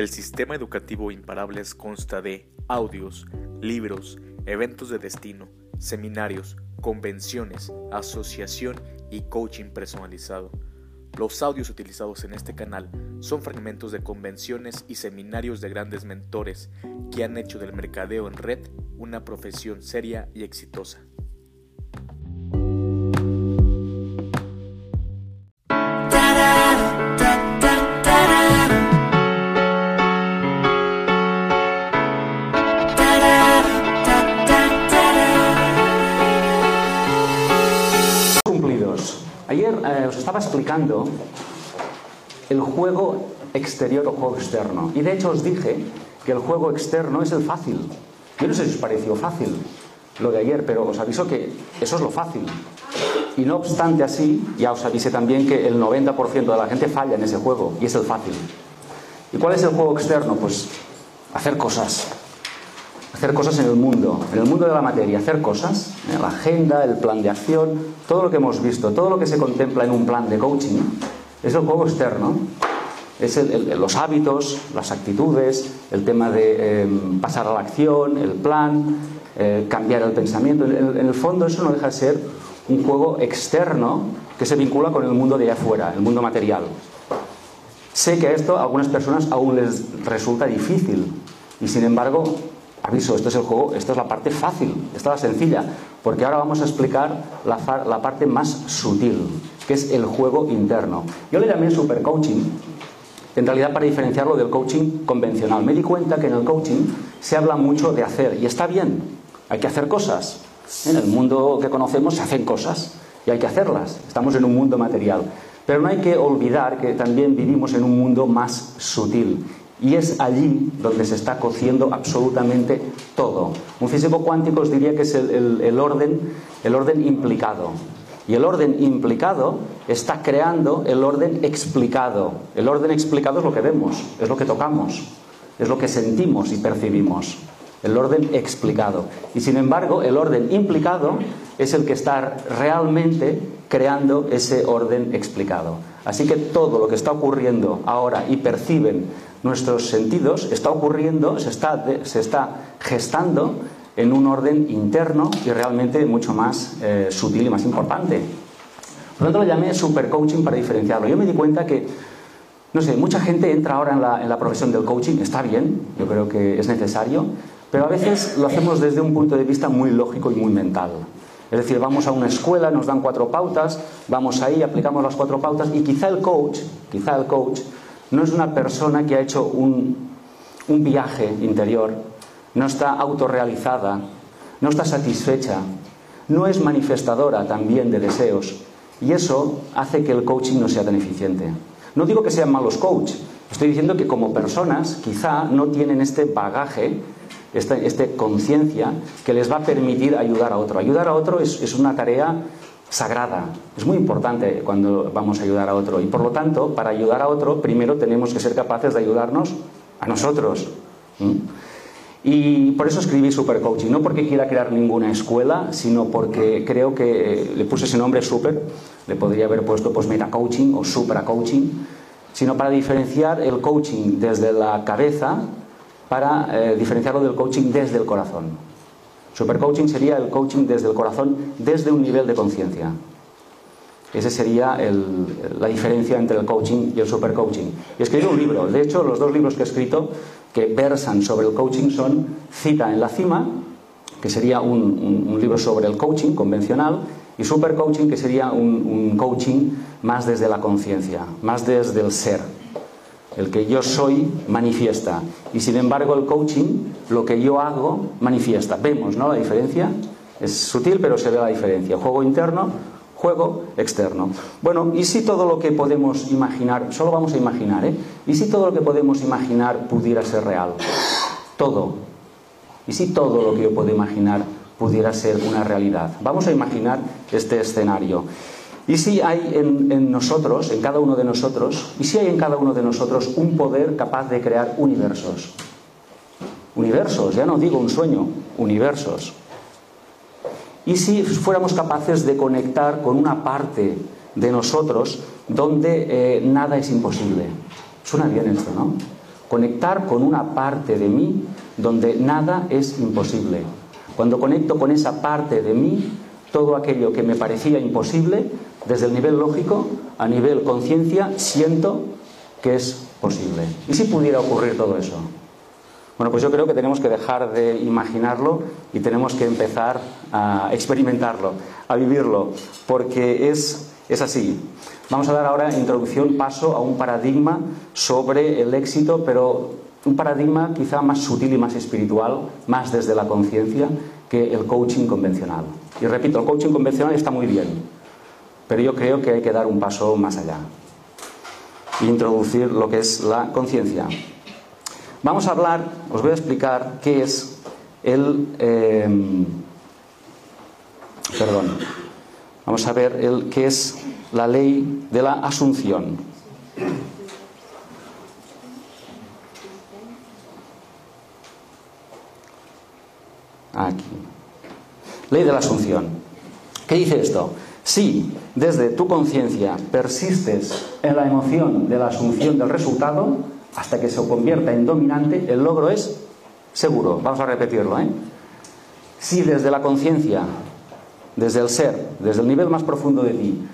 El sistema educativo Imparables consta de audios, libros, eventos de destino, seminarios, convenciones, asociación y coaching personalizado. Los audios utilizados en este canal son fragmentos de convenciones y seminarios de grandes mentores que han hecho del mercadeo en red una profesión seria y exitosa. Explicando el juego exterior o juego externo. Y de hecho os dije que el juego externo es el fácil. Yo no sé si os pareció fácil lo de ayer, pero os aviso que eso es lo fácil. Y no obstante así, ya os avisé también que el 90% de la gente falla en ese juego y es el fácil. ¿Y cuál es el juego externo? Pues hacer cosas. Hacer cosas en el mundo, en el mundo de la materia, hacer cosas, ¿eh? la agenda, el plan de acción, todo lo que hemos visto, todo lo que se contempla en un plan de coaching, es el juego externo. Es los hábitos, las actitudes, el tema de em, pasar a la acción, el plan, eh, cambiar el pensamiento. En, el fondo eso no deja de ser un juego externo que se vincula con el mundo de allá afuera, el mundo material. Sé que esto a algunas personas aún les resulta difícil y sin embargo, aviso, esto es el juego, esto es la parte fácil, esta es la sencilla, porque ahora vamos a explicar la, la parte más sutil, que es el juego interno. Yo le llamé super coaching en realidad para diferenciarlo del coaching convencional. Me di cuenta que en el coaching se habla mucho de hacer y está bien, hay que hacer cosas. En el mundo que conocemos se hacen cosas y hay que hacerlas. Estamos en un mundo material. Pero no hay que olvidar que también vivimos en un mundo más sutil. Y es allí donde se está cociendo absolutamente todo. Un físico cuántico os diría que es el, orden, el orden implicado. Y el orden implicado está creando el orden explicado. El orden explicado es lo que vemos, es lo que tocamos, es lo que sentimos y percibimos. El orden explicado. Y sin embargo, el orden implicado es el que está realmente creando ese orden explicado. Así que todo lo que está ocurriendo ahora y perciben nuestros sentidos está ocurriendo, se está, se está gestando en un orden interno y realmente mucho más eh, sutil y más importante. Por lo tanto, lo llamé super coaching para diferenciarlo. Yo me di cuenta que, no sé, mucha gente entra ahora en la, en la profesión del coaching, está bien, yo creo que es necesario, pero a veces lo hacemos desde un punto de vista muy lógico y muy mental. Es decir, vamos a una escuela, nos dan cuatro pautas, vamos ahí, aplicamos las cuatro pautas y quizá el coach, quizá el coach, no es una persona que ha hecho un, un viaje interior, no está autorrealizada, no está satisfecha, no es manifestadora también de deseos. Y eso hace que el coaching no sea tan eficiente. No digo que sean malos coach, estoy diciendo que como personas quizá no tienen este bagaje, esta, esta conciencia que les va a permitir ayudar a otro. Ayudar a otro es, es una tarea sagrada, es muy importante cuando vamos a ayudar a otro. Y por lo tanto, para ayudar a otro, primero tenemos que ser capaces de ayudarnos a nosotros. Y por eso escribí Super Coaching, no porque quiera crear ninguna escuela, sino porque creo que le puse ese nombre Super, le podría haber puesto pues Meta Coaching o Supra Coaching, sino para diferenciar el coaching desde la cabeza, para eh, diferenciarlo del coaching desde el corazón. Super Coaching sería el coaching desde el corazón, desde un nivel de conciencia. Esa sería la diferencia entre el coaching y el super coaching. Y escribí un libro. De hecho, los dos libros que he escrito que versan sobre el coaching son Cita en la cima, que sería un, libro sobre el coaching convencional, y super coaching, que sería un coaching más desde la conciencia, más desde el ser. El que yo soy manifiesta. Y sin embargo, el coaching, lo que yo hago, manifiesta. Vemos, ¿no? La diferencia. Es sutil, pero se ve la diferencia. Juego interno, juego externo. Bueno, ¿y si todo lo que podemos imaginar, solo vamos a imaginar, ¿eh? ¿Y si todo lo que podemos imaginar pudiera ser real? Todo. ¿Y si todo lo que yo puedo imaginar pudiera ser una realidad? Vamos a imaginar este escenario. ¿Y si hay en, en, nosotros, en cada uno de nosotros, y si hay en cada uno de nosotros un poder capaz de crear universos? Universos, ya no digo un sueño, universos. ¿Y si fuéramos capaces de conectar con una parte de nosotros donde eh, nada es imposible? Suena bien esto, ¿no? conectar con una parte de mí donde nada es imposible. Cuando conecto con esa parte de mí, todo aquello que me parecía imposible, desde el nivel lógico, a nivel conciencia, siento que es posible. ¿Y si pudiera ocurrir todo eso? Bueno, pues yo creo que tenemos que dejar de imaginarlo y tenemos que empezar a experimentarlo, a vivirlo, porque es, es así. Vamos a dar ahora introducción, paso a un paradigma sobre el éxito, pero un paradigma quizá más sutil y más espiritual, más desde la conciencia, que el coaching convencional. Y repito, el coaching convencional está muy bien, pero yo creo que hay que dar un paso más allá introducir lo que es la conciencia. Vamos a hablar, os voy a explicar qué es el... Eh, perdón. Vamos a ver el, qué es la ley de la asunción. Aquí. Ley de la asunción. ¿Qué dice esto? Si desde tu conciencia persistes en la emoción de la asunción del resultado, hasta que se convierta en dominante, el logro es seguro. Vamos a repetirlo. ¿eh? Si desde la conciencia, desde el ser, desde el nivel más profundo de ti,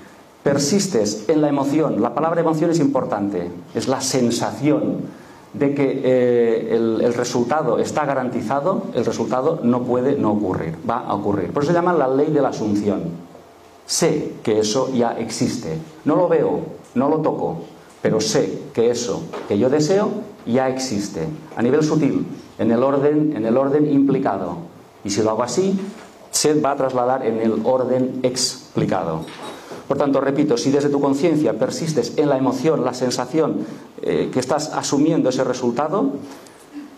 persistes en la emoción, la palabra emoción es importante, es la sensación de que eh, el, el, resultado está garantizado, el resultado no puede no ocurrir, va a ocurrir. Por eso se llama la ley de la asunción. Sé que eso ya existe. No lo veo, no lo toco, pero sé que eso que yo deseo ya existe. A nivel sutil, en el orden, en el orden implicado. Y si lo hago así, se va a trasladar en el orden explicado. Por tanto, repito, si desde tu conciencia persistes en la emoción, la sensación eh, que estás asumiendo ese resultado,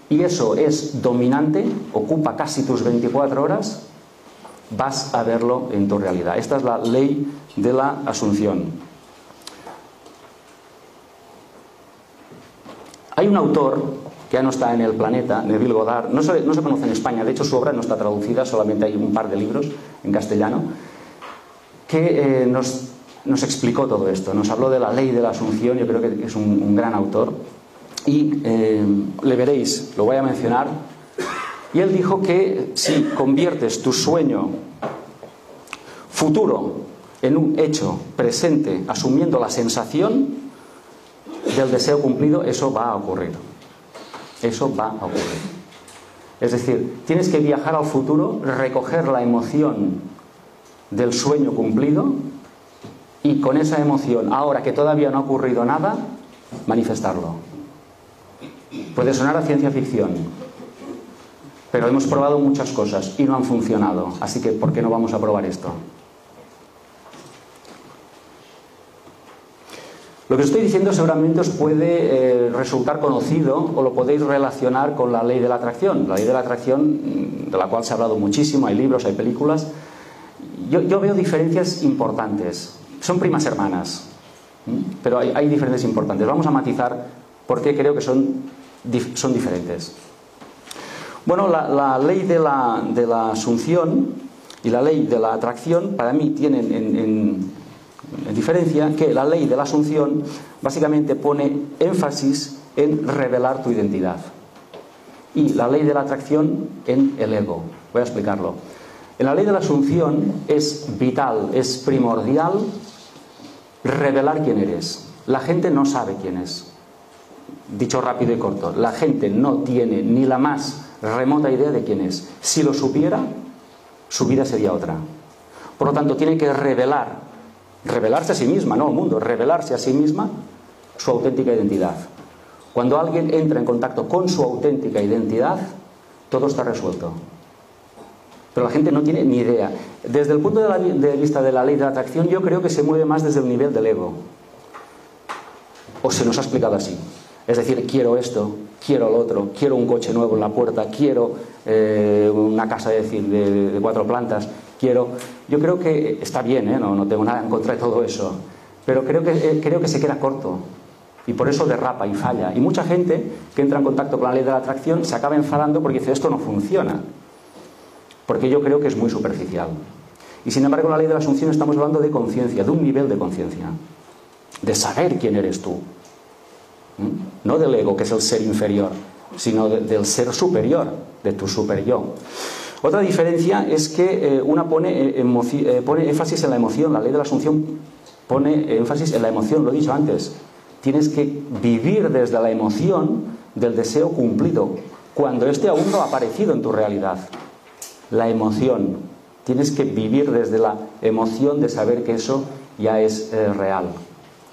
y eso es dominante, ocupa casi tus 24 horas, vas a verlo en tu realidad. Esta es la ley de la asunción. Hay un autor que ya no está en el planeta, Neville Goddard, no se, no se conoce en España, de hecho su obra no está traducida, solamente hay un par de libros en castellano, que eh, nos, nos, explicó todo esto, nos habló de la ley de la asunción, yo creo que es un, gran autor, y eh, le veréis, lo voy a mencionar, y él dijo que si conviertes tu sueño futuro en un hecho presente, asumiendo la sensación del deseo cumplido, eso va a ocurrir. Eso va a ocurrir. Es decir, tienes que viajar al futuro, recoger la emoción del sueño cumplido y con esa emoción, ahora que todavía no ha ocurrido nada, manifestarlo. Puede sonar a ciencia ficción, pero hemos probado muchas cosas y no han funcionado, así que ¿por qué no vamos a probar esto? Lo que estoy diciendo seguramente os puede eh, resultar conocido o lo podéis relacionar con la ley de la atracción. La ley de la atracción, de la cual se ha hablado muchísimo, hay libros, hay películas. Yo, veo diferencias importantes. Son primas hermanas, pero hay, diferencias importantes. Vamos a matizar por qué creo que son diferentes. Bueno, la, ley de la, de la, asunción y la ley de la atracción para mí tienen en, en, en diferencia que la ley de la asunción básicamente pone énfasis en revelar tu identidad y la ley de la atracción en el ego. Voy a explicarlo. En la ley de la asunción es vital, es primordial revelar quién eres. La gente no sabe quién es. Dicho rápido y corto, la gente no tiene ni la más remota idea de quién es. Si lo supiera, su vida sería otra. Por lo tanto, tiene que revelar, revelarse a sí misma, no al mundo, revelarse a sí misma su auténtica identidad. Cuando alguien entra en contacto con su auténtica identidad, todo está resuelto. Pero la gente no tiene ni idea. Desde el punto de, la, vista de la ley de la atracción, yo creo que se mueve más desde el nivel del ego. O se nos ha explicado así. Es decir, quiero esto, quiero lo otro, quiero un coche nuevo en la puerta, quiero eh, una casa de, de, cuatro plantas, quiero... Yo creo que está bien, ¿eh? no, no, tengo nada en contra de todo eso, pero creo que, eh, creo que se queda corto y por eso derrapa y falla. Y mucha gente que entra en contacto con la ley de la atracción se acaba enfadando porque dice esto no funciona, porque yo creo que es muy superficial. Y sin embargo, en la ley de la asunción estamos hablando de conciencia, de un nivel de conciencia, de saber quién eres tú, no del ego, que es el ser inferior, sino del ser superior, de tu super yo. Otra diferencia es que eh, una pone, eh, pone énfasis en la emoción, la ley de la asunción pone énfasis en la emoción, lo he dicho antes. Tienes que vivir desde la emoción del deseo cumplido, cuando éste aún no ha aparecido en tu realidad. La emoción. Tienes que vivir desde la emoción de saber que eso ya es eh, real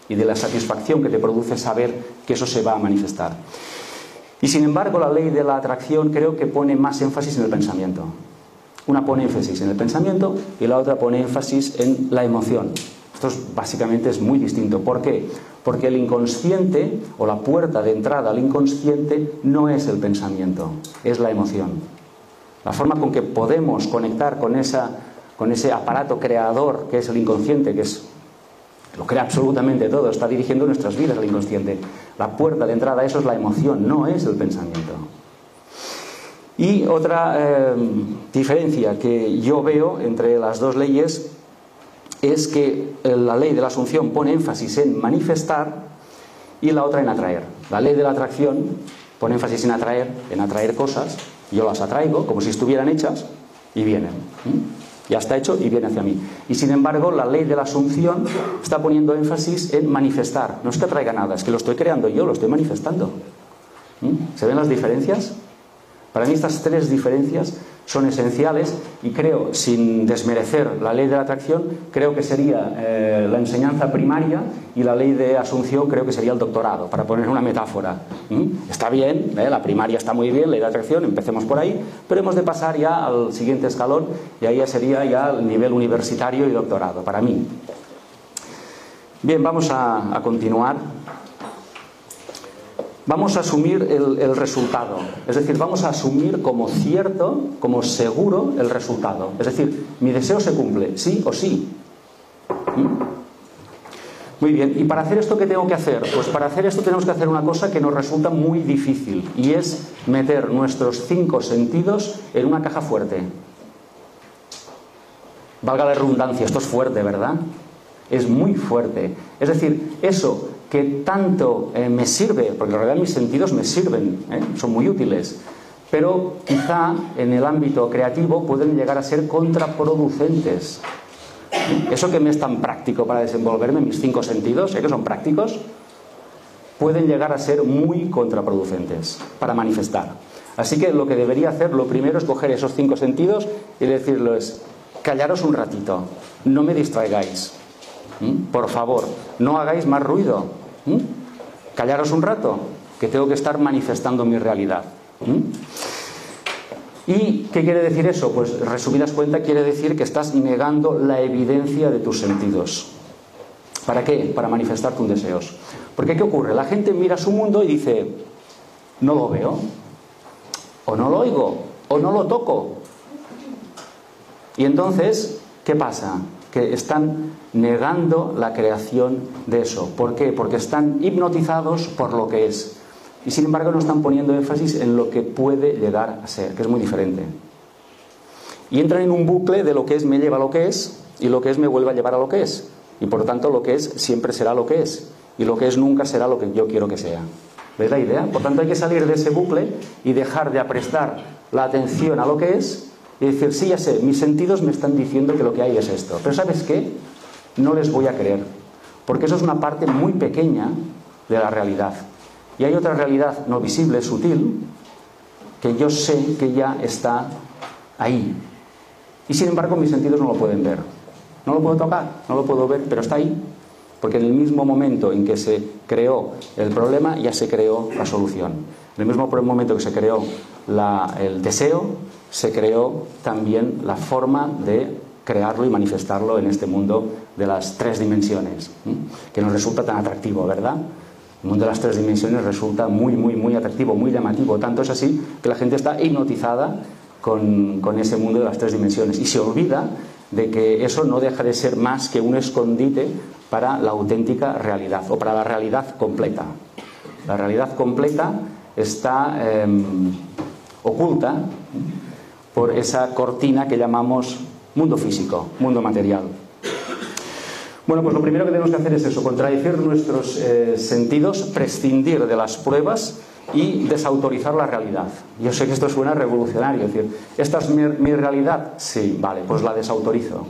y de la satisfacción que te produce saber que eso se va a manifestar. Y sin embargo, la ley de la atracción creo que pone más énfasis en el pensamiento. Una pone énfasis en el pensamiento y la otra pone énfasis en la emoción. Esto básicamente es muy distinto. ¿Por qué? Porque el inconsciente o la puerta de entrada al inconsciente no es el pensamiento, es la emoción. La forma con que podemos conectar con, esa, con ese aparato creador que es el inconsciente, que es lo crea absolutamente todo, está dirigiendo nuestras vidas al inconsciente. La puerta de entrada a eso es la emoción, no es el pensamiento. Y otra eh, diferencia que yo veo entre las dos leyes es que eh, la ley de la asunción pone énfasis en manifestar y la otra en atraer. La ley de la atracción pone énfasis en atraer, en atraer cosas, yo las atraigo como si estuvieran hechas y vienen. Ya está hecho y viene hacia mí. Y sin embargo, la ley de la asunción está poniendo énfasis en manifestar. No es que atraiga nada, es que lo estoy creando yo, lo estoy manifestando. ¿Se ven las diferencias? Para mí estas tres diferencias son esenciales y creo, sin desmerecer la ley de la atracción, creo que sería eh, la enseñanza primaria y la ley de asunción creo que sería el doctorado, para poner una metáfora. Está bien, ¿eh? la primaria está muy bien, ley de atracción, empecemos por ahí, pero hemos de pasar ya al siguiente escalón y ahí ya sería ya el nivel universitario y doctorado, para mí. Bien, vamos a continuar vamos a asumir el, resultado. Es decir, vamos a asumir como cierto, como seguro el resultado. Es decir, mi deseo se cumple, sí o sí. ¿Mm? Muy bien, ¿y para hacer esto qué tengo que hacer? Pues para hacer esto tenemos que hacer una cosa que nos resulta muy difícil y es meter nuestros cinco sentidos en una caja fuerte. Valga la redundancia, esto es fuerte, ¿verdad? Es muy fuerte. Es decir, eso que tanto eh, me sirve, porque en realidad mis sentidos me sirven, ¿eh? son muy útiles, pero quizá en el ámbito creativo pueden llegar a ser contraproducentes. Eso que me es tan práctico para desenvolverme, mis cinco sentidos, ¿eh? que son prácticos, pueden llegar a ser muy contraproducentes para manifestar. Así que lo que debería hacer, lo primero es coger esos cinco sentidos y decirles, callaros un ratito, no me distraigáis, por favor, no hagáis más ruido. Callaros un rato, que tengo que estar manifestando mi realidad. ¿Y qué quiere decir eso? Pues resumidas cuentas quiere decir que estás negando la evidencia de tus sentidos. ¿Para qué? Para manifestar tus deseos. Porque ¿qué ocurre? La gente mira su mundo y dice, no lo veo, o no lo oigo, o no lo toco. Y entonces, ¿qué pasa? Que están negando la creación de eso. ¿Por qué? Porque están hipnotizados por lo que es. Y sin embargo no están poniendo énfasis en lo que puede llegar a ser, que es muy diferente. Y entran en un bucle de lo que es me lleva a lo que es y lo que es me vuelve a llevar a lo que es. Y por tanto lo que es siempre será lo que es. Y lo que es nunca será lo que yo quiero que sea. ¿Veis la idea? Por tanto hay que salir de ese bucle y dejar de prestar la atención a lo que es y decir, sí, ya sé, mis sentidos me están diciendo que lo que hay es esto. Pero ¿sabes qué? No les voy a creer. Porque eso es una parte muy pequeña de la realidad. Y hay otra realidad no visible, sutil, que yo sé que ya está ahí. Y sin embargo mis sentidos no lo pueden ver. No lo puedo tocar, no lo puedo ver, pero está ahí. Porque en el mismo momento en que se creó el problema, ya se creó la solución. En el mismo momento que se creó el deseo, se creó también la forma de crearlo y manifestarlo en este mundo de las tres dimensiones, que nos resulta tan atractivo, ¿verdad? El mundo de las tres dimensiones resulta muy, muy, muy atractivo, muy llamativo. Tanto es así que la gente está hipnotizada con, con ese mundo de las tres dimensiones y se olvida de que eso no deja de ser más que un escondite para la auténtica realidad o para la realidad completa. La realidad completa está em, oculta por esa cortina que llamamos mundo físico, mundo material. Bueno, pues lo primero que tenemos que hacer es eso, contradecir nuestros eh, sentidos, prescindir de las pruebas y desautorizar la realidad. Yo sé que esto suena revolucionario, es decir, ¿esta es mi, mi realidad? Sí, vale, pues la desautorizo.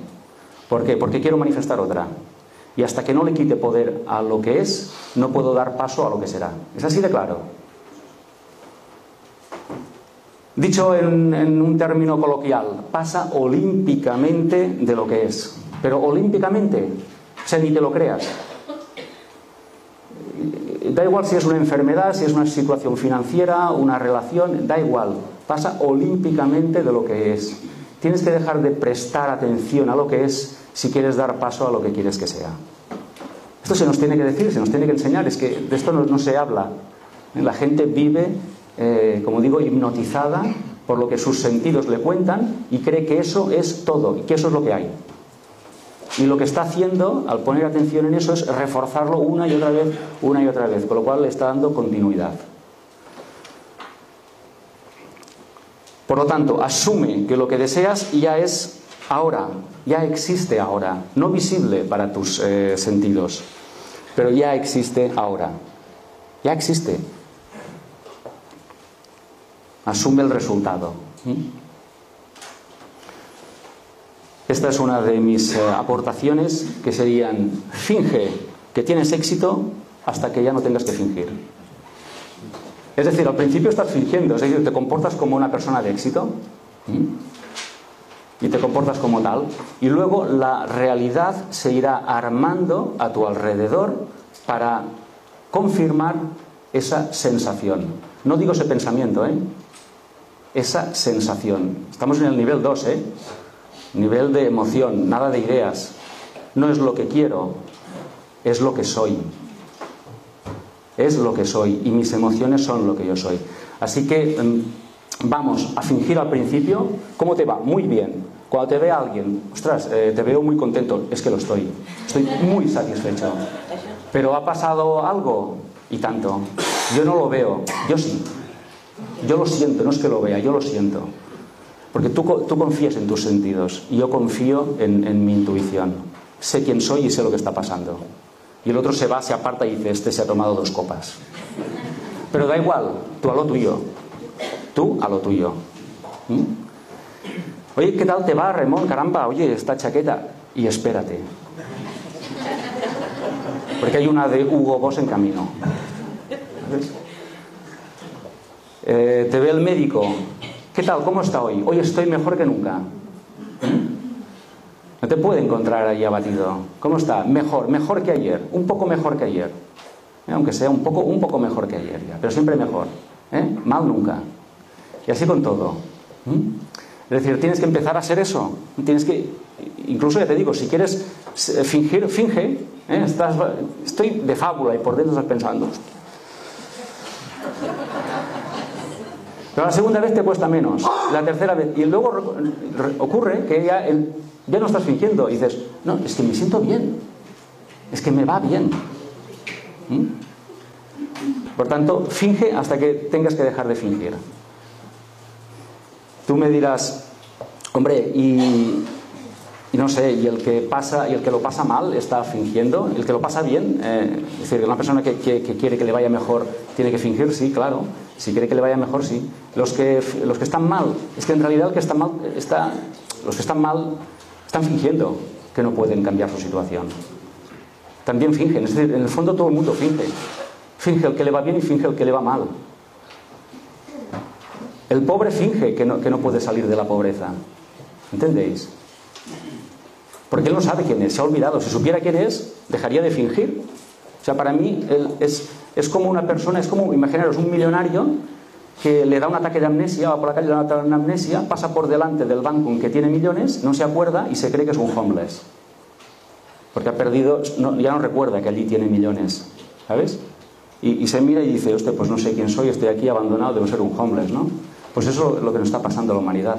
¿Por qué? Porque quiero manifestar otra. Y hasta que no le quite poder a lo que es, no puedo dar paso a lo que será. Es así de claro. Dicho en, un término coloquial, pasa olímpicamente de lo que es. Pero olímpicamente, o sea, ni te lo creas. Da igual si es una enfermedad, si es una situación financiera, una relación, da igual. Pasa olímpicamente de lo que es. Tienes que dejar de prestar atención a lo que es si quieres dar paso a lo que quieres que sea. Esto se nos tiene que decir, se nos tiene que enseñar, es que de esto no se habla. La gente vive eh, como digo, hipnotizada por lo que sus sentidos le cuentan y cree que eso es todo y que eso es lo que hay. Y lo que está haciendo al poner atención en eso es reforzarlo una y otra vez, una y otra vez, con lo cual le está dando continuidad. Por lo tanto, asume que lo que deseas ya es ahora, ya existe ahora, no visible para tus eh, sentidos, pero ya existe ahora, ya existe asume el resultado. Esta es una de mis eh, aportaciones que serían, finge que tienes éxito hasta que ya no tengas que fingir. Es decir, al principio estás fingiendo, es decir, te comportas como una persona de éxito y te comportas como tal, y luego la realidad se irá armando a tu alrededor para confirmar esa sensación. No digo ese pensamiento, ¿eh? Esa sensación. Estamos en el nivel 2, ¿eh? Nivel de emoción, nada de ideas. No es lo que quiero, es lo que soy. Es lo que soy y mis emociones son lo que yo soy. Así que em, vamos a fingir al principio. ¿Cómo te va? Muy bien. Cuando te ve alguien, ostras, eh, te veo muy contento, es que lo estoy. Estoy muy satisfecho. Pero ha pasado algo y tanto. Yo no lo veo, yo sí. Yo lo siento, no es que lo vea, yo lo siento. Porque tú, tú confías en tus sentidos y yo confío en, en, mi intuición. Sé quién soy y sé lo que está pasando. Y el otro se va, se aparta y dice, este se ha tomado dos copas. Pero da igual, tú a lo tuyo. Tú a lo tuyo. ¿Mm? Oye, ¿qué tal te va, Ramón? Caramba, oye, esta chaqueta. Y espérate. Porque hay una de Hugo Boss en camino. ¿Ves? Eh, te ve el médico. ¿Qué tal? ¿Cómo está hoy? Hoy estoy mejor que nunca. No te puede encontrar ahí abatido. ¿Cómo está? Mejor, mejor que ayer, un poco mejor que ayer. ¿Eh? Aunque sea un poco, un poco mejor que ayer, ya. pero siempre mejor. ¿Eh? Mal nunca. Y así con todo. Es decir, tienes que empezar a ser eso. Tienes que, incluso ya te digo, si quieres fingir, finge. Estás, estoy de fábula y por dentro estás pensando, Pero la segunda vez te cuesta menos, la tercera vez. Y luego ocurre que ya, ya no estás fingiendo y dices, no, es que me siento bien, es que me va bien. ¿Mm? Por tanto, finge hasta que tengas que dejar de fingir. Tú me dirás, hombre, y, y no sé, y el que pasa, y el que lo pasa mal está fingiendo, el que lo pasa bien, eh, es decir, una persona que, quiere que le vaya mejor tiene que fingir, sí, claro. Si quiere que le vaya mejor, sí. Los que, los que están mal, es que en realidad el que está mal, está, los que están mal están fingiendo que no pueden cambiar su situación. También fingen, es decir, en el fondo todo el mundo finge. Finge el que le va bien y finge el que le va mal. El pobre finge que no, que no puede salir de la pobreza. ¿Entendéis? Porque él no sabe quién es, se ha olvidado. Si supiera quién es, dejaría de fingir. O sea, para mí él es, es como una persona, es como, imaginaros, un millonario que le da un ataque de amnesia, va por la calle, le da un ataque de amnesia, pasa por delante del banco en que tiene millones, no se acuerda y se cree que es un homeless. Porque ha perdido, no, ya no recuerda que allí tiene millones, ¿sabes? Y, y, se mira y dice, hostia, pues no sé quién soy, estoy aquí abandonado, debo ser un homeless, ¿no? Pues eso es lo que nos está pasando a la humanidad.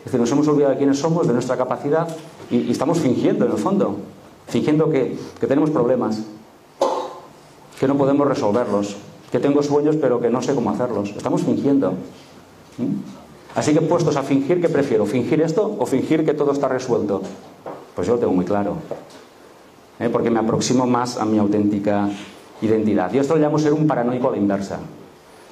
Es decir, nos hemos olvidado de quiénes somos, de nuestra capacidad, y, estamos fingiendo en el fondo, fingiendo que, que tenemos problemas, que no podemos resolverlos, que tengo sueños pero que no sé cómo hacerlos. Estamos fingiendo. Así que puestos a fingir, ¿qué prefiero? ¿Fingir esto o fingir que todo está resuelto? Pues yo lo tengo muy claro. ¿eh? porque me aproximo más a mi auténtica identidad. Yo esto lo llamo ser un paranoico a la inversa.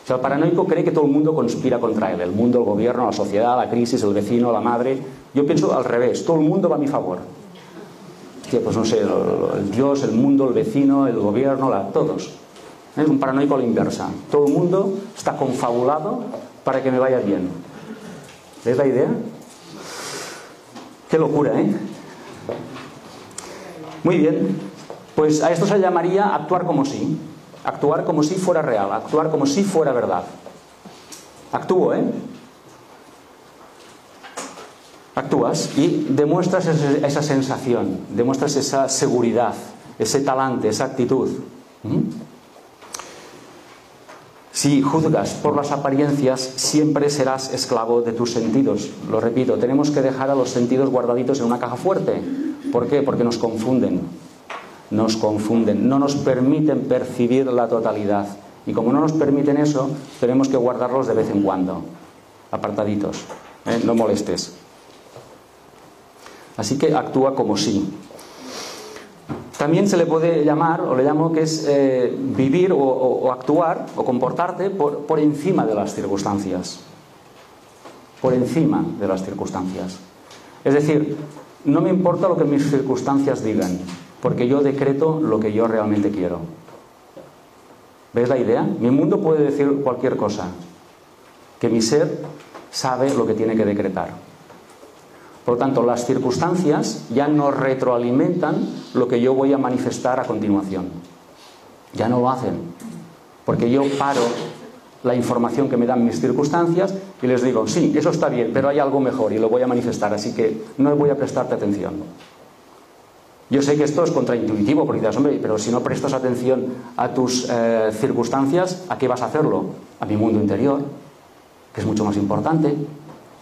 O sea, el paranoico cree que todo el mundo conspira contra él, el mundo, el gobierno, la sociedad, la crisis, el vecino, la madre. Yo pienso al revés, todo el mundo va a mi favor. pues no sé, el, Dios, el mundo, el vecino, el gobierno, la, todos. Es un paranoico a la inversa. Todo el mundo está confabulado para que me vaya bien. ¿Ves la idea? Qué locura, ¿eh? Muy bien, pues a esto se llamaría actuar como si. Actuar como si fuera real, actuar como si fuera verdad. Actúo, ¿eh? Actúas y demuestras esa sensación, demuestras esa seguridad, ese talante, esa actitud. ¿Mm? Si juzgas por las apariencias, siempre serás esclavo de tus sentidos. Lo repito, tenemos que dejar a los sentidos guardaditos en una caja fuerte. ¿Por qué? Porque nos confunden. Nos confunden, no nos permiten percibir la totalidad. Y como no nos permiten eso, tenemos que guardarlos de vez en cuando, apartaditos. ¿eh? No molestes. Así que actúa como sí. También se le puede llamar, o le llamo que es eh, vivir o, actuar o comportarte por, por encima de las circunstancias. Por encima de las circunstancias. Es decir, no me importa lo que mis circunstancias digan, porque yo decreto lo que yo realmente quiero. ¿Ves la idea? Mi mundo puede decir cualquier cosa, que mi ser sabe lo que tiene que decretar. Por lo tanto, las circunstancias ya no retroalimentan lo que yo voy a manifestar a continuación. Ya no lo hacen. Porque yo paro la información que me dan mis circunstancias y les digo, sí, eso está bien, pero hay algo mejor y lo voy a manifestar, así que no voy a prestarte atención. Yo sé que esto es contraintuitivo, porque dices, hombre, pero si no prestas atención a tus eh, circunstancias, ¿a qué vas a hacerlo? A mi mundo interior, que es mucho más importante.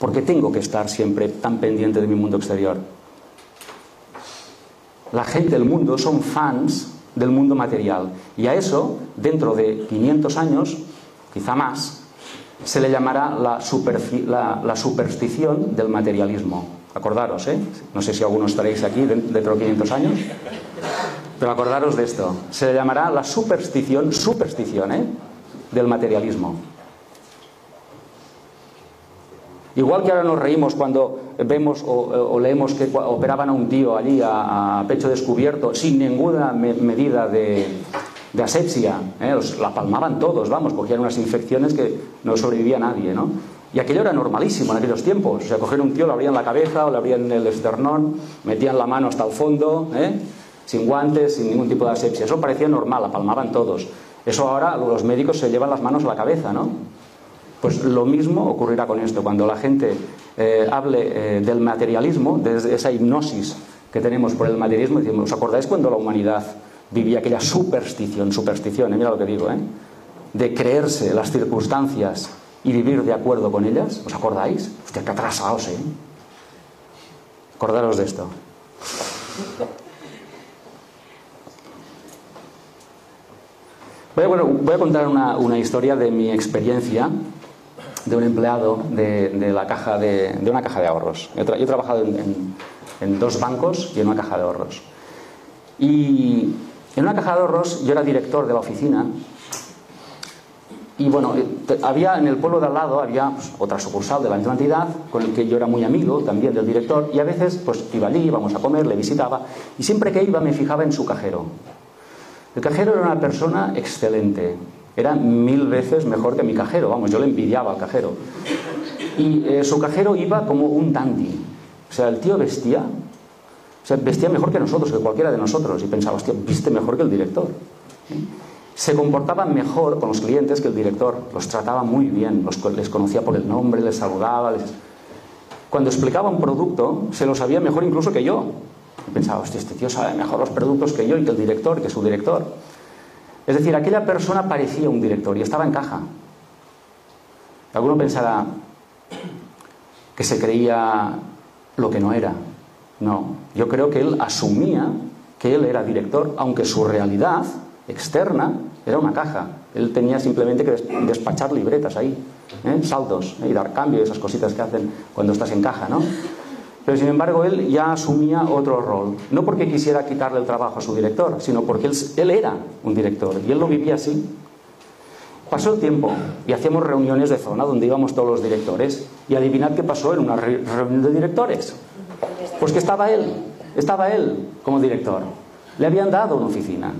Porque tengo que estar siempre tan pendiente de mi mundo exterior? La gente del mundo son fans del mundo material. Y a eso, dentro de 500 años, quizá más, se le llamará la, la, superstición del materialismo. Acordaros, ¿eh? No sé si algunos estaréis aquí dentro de 500 años, pero acordaros de esto. Se le llamará la superstición, superstición, ¿eh? Del materialismo. Igual que ahora nos reímos cuando vemos o, leemos que operaban a un tío allí a, pecho descubierto sin ninguna medida de, asepsia, ¿eh? la palmaban todos, vamos, cogían unas infecciones que no sobrevivía nadie, ¿no? Y aquello era normalísimo en aquellos tiempos. O sea, cogían un tío, le abrían la cabeza o le abrían el esternón, metían la mano hasta el fondo, ¿eh? sin guantes, sin ningún tipo de asepsia. Eso parecía normal, la palmaban todos. Eso ahora los médicos se llevan las manos a la cabeza, ¿no? Pues lo mismo ocurrirá con esto. Cuando la gente eh, hable eh, del materialismo, de esa hipnosis que tenemos por el materialismo, decimos, ¿os acordáis cuando la humanidad vivía aquella superstición, superstición, eh, mira lo que digo, de creerse las circunstancias y vivir de acuerdo con ellas? ¿Os acordáis? Hostia, qué atrasados, ¿eh? Acordaros de esto. Voy a, voy a contar una, una historia de mi experiencia de un empleado de, la caja de, una caja de ahorros. Yo, he trabajado en, dos bancos y en una caja de ahorros. Y en una caja de ahorros yo era director de la oficina y bueno, eh, había en el pueblo de al lado había pues, otra sucursal de la misma entidad con el que yo era muy amigo también del director y a veces pues iba allí, íbamos a comer, le visitaba y siempre que iba me fijaba en su cajero. El cajero era una persona excelente, era mil veces mejor que mi cajero, vamos, yo le envidiaba al cajero. Y eh, su cajero iba como un dandy. O sea, el tío vestía, o sea, vestía mejor que nosotros, que cualquiera de nosotros. Y pensaba, hostia, viste mejor que el director. Se comportaba mejor con los clientes que el director. Los trataba muy bien, los, les conocía por el nombre, les saludaba. Cuando explicaba un producto, se lo sabía mejor incluso que yo. Pensaba, hostia, este tío sabe mejor los productos que yo y que el director, que su director. Es decir, aquella persona parecía un director y estaba en caja. Alguno pensará que se creía lo que no era. No, yo creo que él asumía que él era director, aunque su realidad externa era una caja. Él tenía simplemente que despachar libretas ahí, ¿eh? saldos, ¿eh? y dar cambio, esas cositas que hacen cuando estás en caja, ¿no? Pero sin embargo él ya asumía otro rol. No porque quisiera quitarle el trabajo a su director, sino porque él, él era un director y él lo vivía así. Pasó el tiempo y hacíamos reuniones de zona donde íbamos todos los directores. Y adivinad qué pasó en una reunión de directores. Pues que estaba él, estaba él como director. Le habían dado una oficina.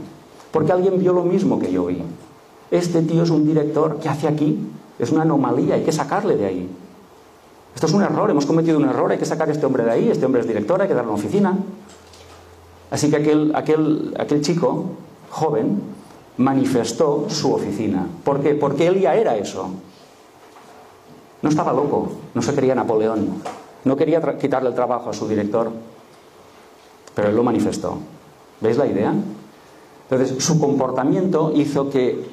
Porque alguien vio lo mismo que yo vi. Este tío es un director, ¿qué hace aquí? Es una anomalía, hay que sacarle de ahí. Esto es un error, hemos cometido un error, hay que sacar a este hombre de ahí, este hombre es director, hay que darle una oficina. Así que aquel, aquel, aquel chico, joven, manifestó su oficina. ¿Por qué? Porque él ya era eso. No estaba loco, no se quería Napoleón, no quería quitarle el trabajo a su director, pero él lo manifestó. ¿Veis la idea? Entonces, su comportamiento hizo que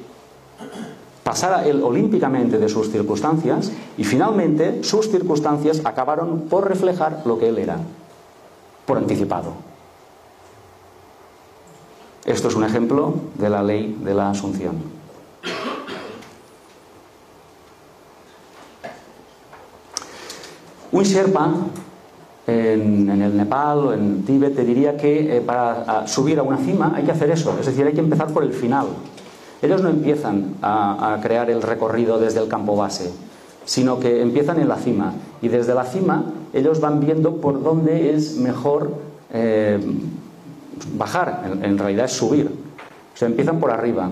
pasara él olímpicamente de sus circunstancias y finalmente sus circunstancias acabaron por reflejar lo que él era, por anticipado. Esto es un ejemplo de la ley de la asunción. Un Sherpa en, el Nepal o en Tíbet te diría que eh, para subir a una cima hay que hacer eso, es decir, hay que empezar por el final. Ellos no empiezan a, crear el recorrido desde el campo base, sino que empiezan en la cima y desde la cima ellos van viendo por dónde es mejor eh, bajar, en, realidad es subir. O sea, empiezan por arriba.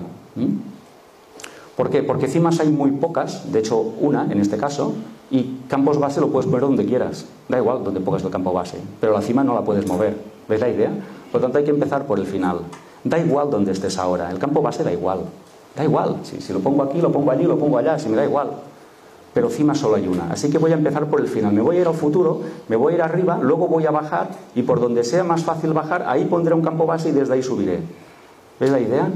¿Por qué? Porque cimas hay muy pocas, de hecho una en este caso, y campos base lo puedes poner donde quieras. Da igual donde pongas el campo base, pero la cima no la puedes mover. ¿Ves la idea? Por lo tanto hay que empezar por el final. Da igual donde estés ahora, el campo base da igual. Da igual, si, lo pongo aquí, lo pongo allí, lo pongo allá, si me da igual. Pero cima solo hay una. Así que voy a empezar por el final. Me voy a ir al futuro, me voy a ir arriba, luego voy a bajar y por donde sea más fácil bajar, ahí pondré un campo base y desde ahí subiré. ¿Ves la idea?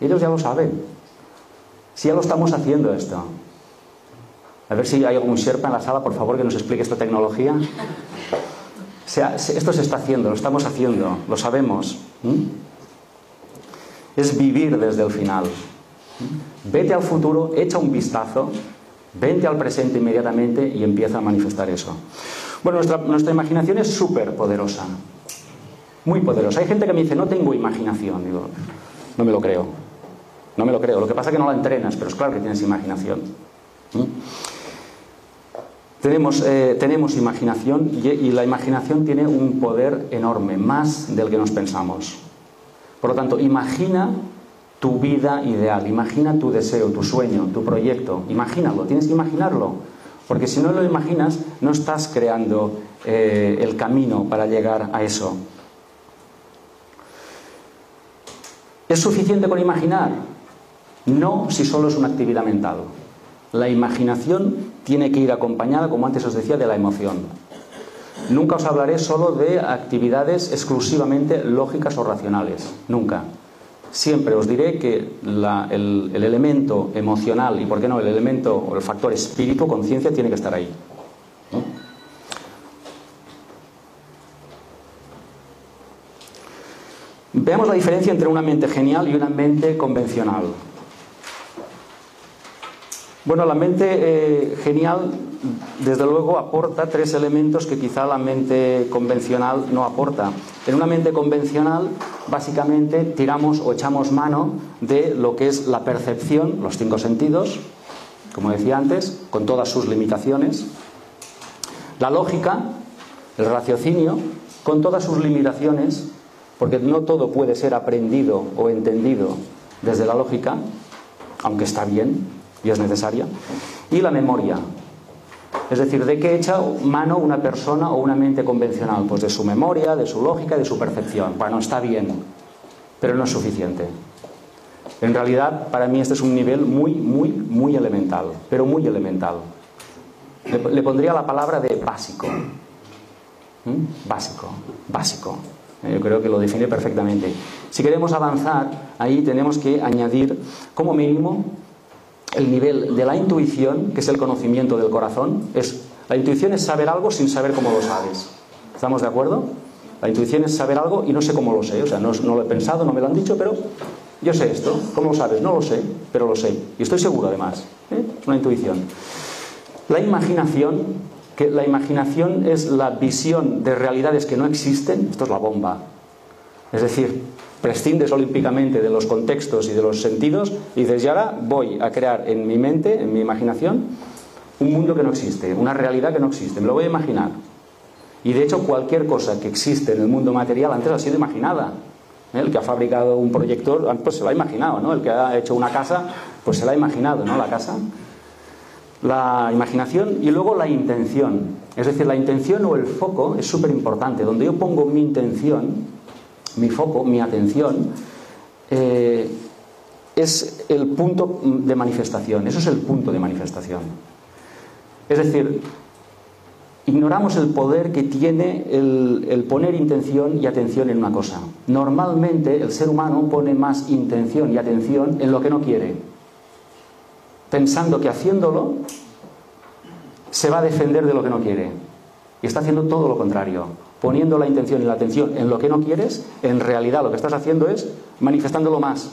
Ellos ya lo saben. Si ya lo estamos haciendo esto. A ver si hay algún Sherpa en la sala, por favor, que nos explique esta tecnología. esto se está haciendo, lo estamos haciendo, lo sabemos. Es vivir desde el final. Vete al futuro, echa un vistazo, vente al presente inmediatamente y empieza a manifestar eso. Bueno, nuestra, nuestra imaginación es súper poderosa, muy poderosa. Hay gente que me dice, no tengo imaginación. Digo, no me lo creo, no me lo creo. Lo que pasa es que no la entrenas, pero es claro que tienes imaginación. Tenemos, eh, tenemos imaginación y, la imaginación tiene un poder enorme, más del que nos pensamos. Por lo tanto, imagina tu vida ideal, imagina tu deseo, tu sueño, tu proyecto, imagínalo, tienes que imaginarlo, porque si no lo imaginas no estás creando eh, el camino para llegar a eso. ¿Es suficiente con imaginar? No si solo es una actividad mental. La imaginación tiene que ir acompañada, como antes os decía, de la emoción. Nunca os hablaré solo de actividades exclusivamente lógicas o racionales. Nunca. Siempre os diré que el, elemento emocional y, ¿por qué no?, el elemento o el factor espíritu, conciencia, tiene que estar ahí. Veamos la diferencia entre una mente genial y una mente convencional. Bueno, la mente eh, genial, desde luego, aporta tres elementos que quizá la mente convencional no aporta. En una mente convencional, básicamente, tiramos o echamos mano de lo que es la percepción, los cinco sentidos, como decía antes, con todas sus limitaciones, la lógica, el raciocinio, con todas sus limitaciones, porque no todo puede ser aprendido o entendido desde la lógica, aunque está bien, y es necesaria, y la memoria. Es decir, ¿de qué echa mano una persona o una mente convencional? Pues de su memoria, de su lógica, de su percepción. Bueno, está bien, pero no es suficiente. En realidad, para mí este es un nivel muy, muy, muy elemental, pero muy elemental. Le, pondría la palabra de básico. ¿Mm? Básico, básico. Yo creo que lo define perfectamente. Si queremos avanzar, ahí tenemos que añadir como mínimo el nivel de la intuición, que es el conocimiento del corazón, es la intuición es saber algo sin saber cómo lo sabes. ¿Estamos de acuerdo? La intuición es saber algo y no sé cómo lo sé. O sea, no, lo he pensado, no me lo han dicho, pero yo sé esto. ¿Cómo lo sabes? No lo sé, pero lo sé. Y estoy seguro además. ¿eh? Es una intuición. La imaginación, que la imaginación es la visión de realidades que no existen, esto es la bomba. Es decir, prescindes olímpicamente de los contextos y de los sentidos y dices, y ahora voy a crear en mi mente, en mi imaginación, un mundo que no existe, una realidad que no existe, me lo voy a imaginar. Y de hecho cualquier cosa que existe en el mundo material antes ha sido imaginada. El que ha fabricado un proyector, ah, pues se lo ha imaginado, ¿no? El que ha hecho una casa, pues se la ha imaginado, ¿no? La casa. La imaginación y luego la intención. Es decir, la intención o el foco es súper importante. Donde yo pongo mi intención, mi foco, mi atención, eh, es el punto de manifestación. Eso es el punto de manifestación. Es decir, ignoramos el poder que tiene el, poner intención y atención en una cosa. Normalmente el ser humano pone más intención y atención en lo que no quiere, pensando que haciéndolo se va a defender de lo que no quiere. Y está haciendo todo lo contrario. Poniendo la intención y la atención en lo que no quieres, en realidad lo que estás haciendo es manifestándolo más.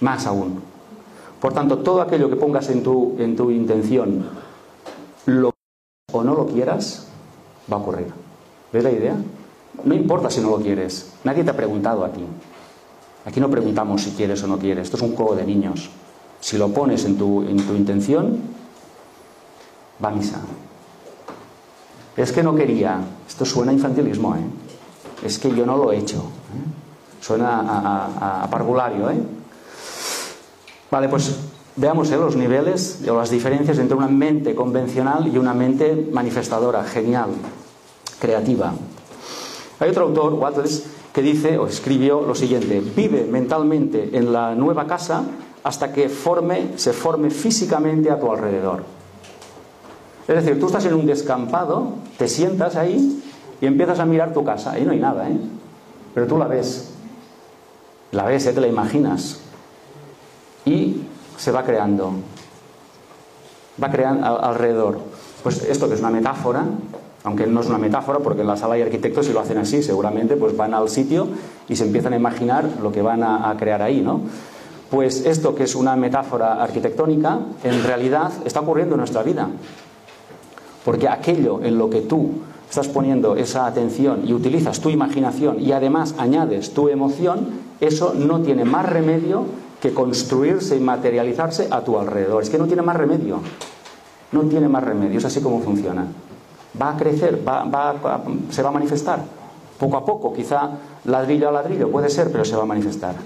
Más aún. Por tanto, todo aquello que pongas en tu, en tu intención lo o no lo quieras, va a ocurrir. ¿Ves la idea? No importa si no lo quieres. Nadie te ha preguntado a ti. Aquí no preguntamos si quieres o no quieres. Esto es un juego de niños. Si lo pones en tu, en tu intención, va a misa. Es que no quería. Esto suena a infantilismo, ¿eh? Es que yo no lo he hecho. ¿eh? Suena a, parvulario, ¿eh? Vale, pues Veamos eh, los niveles o las diferencias entre una mente convencional y una mente manifestadora, genial, creativa. Hay otro autor, Wattles, que dice o escribió lo siguiente: vive mentalmente en la nueva casa hasta que forme, se forme físicamente a tu alrededor. Es decir, tú estás en un descampado, te sientas ahí y empiezas a mirar tu casa. Ahí no hay nada, ¿eh? Pero tú la ves. La ves, ¿eh? te la imaginas. Y se va creando. Va creando alrededor. Pues esto que es una metáfora, aunque no es una metáfora, porque en la sala hay arquitectos y lo hacen así, seguramente pues van al sitio y se empiezan a imaginar lo que van a, a crear ahí, ¿no? Pues esto que es una metáfora arquitectónica, en realidad está ocurriendo en nuestra vida. Porque aquello en lo que tú estás poniendo esa atención y utilizas tu imaginación y además añades tu emoción, eso no tiene más remedio que construirse y materializarse a tu alrededor. Es que no tiene más remedio. No tiene más remedio. Es así como funciona. Va a crecer, va, se va a manifestar. Poco a poco, quizá ladrillo a ladrillo, puede ser, pero se va a manifestar.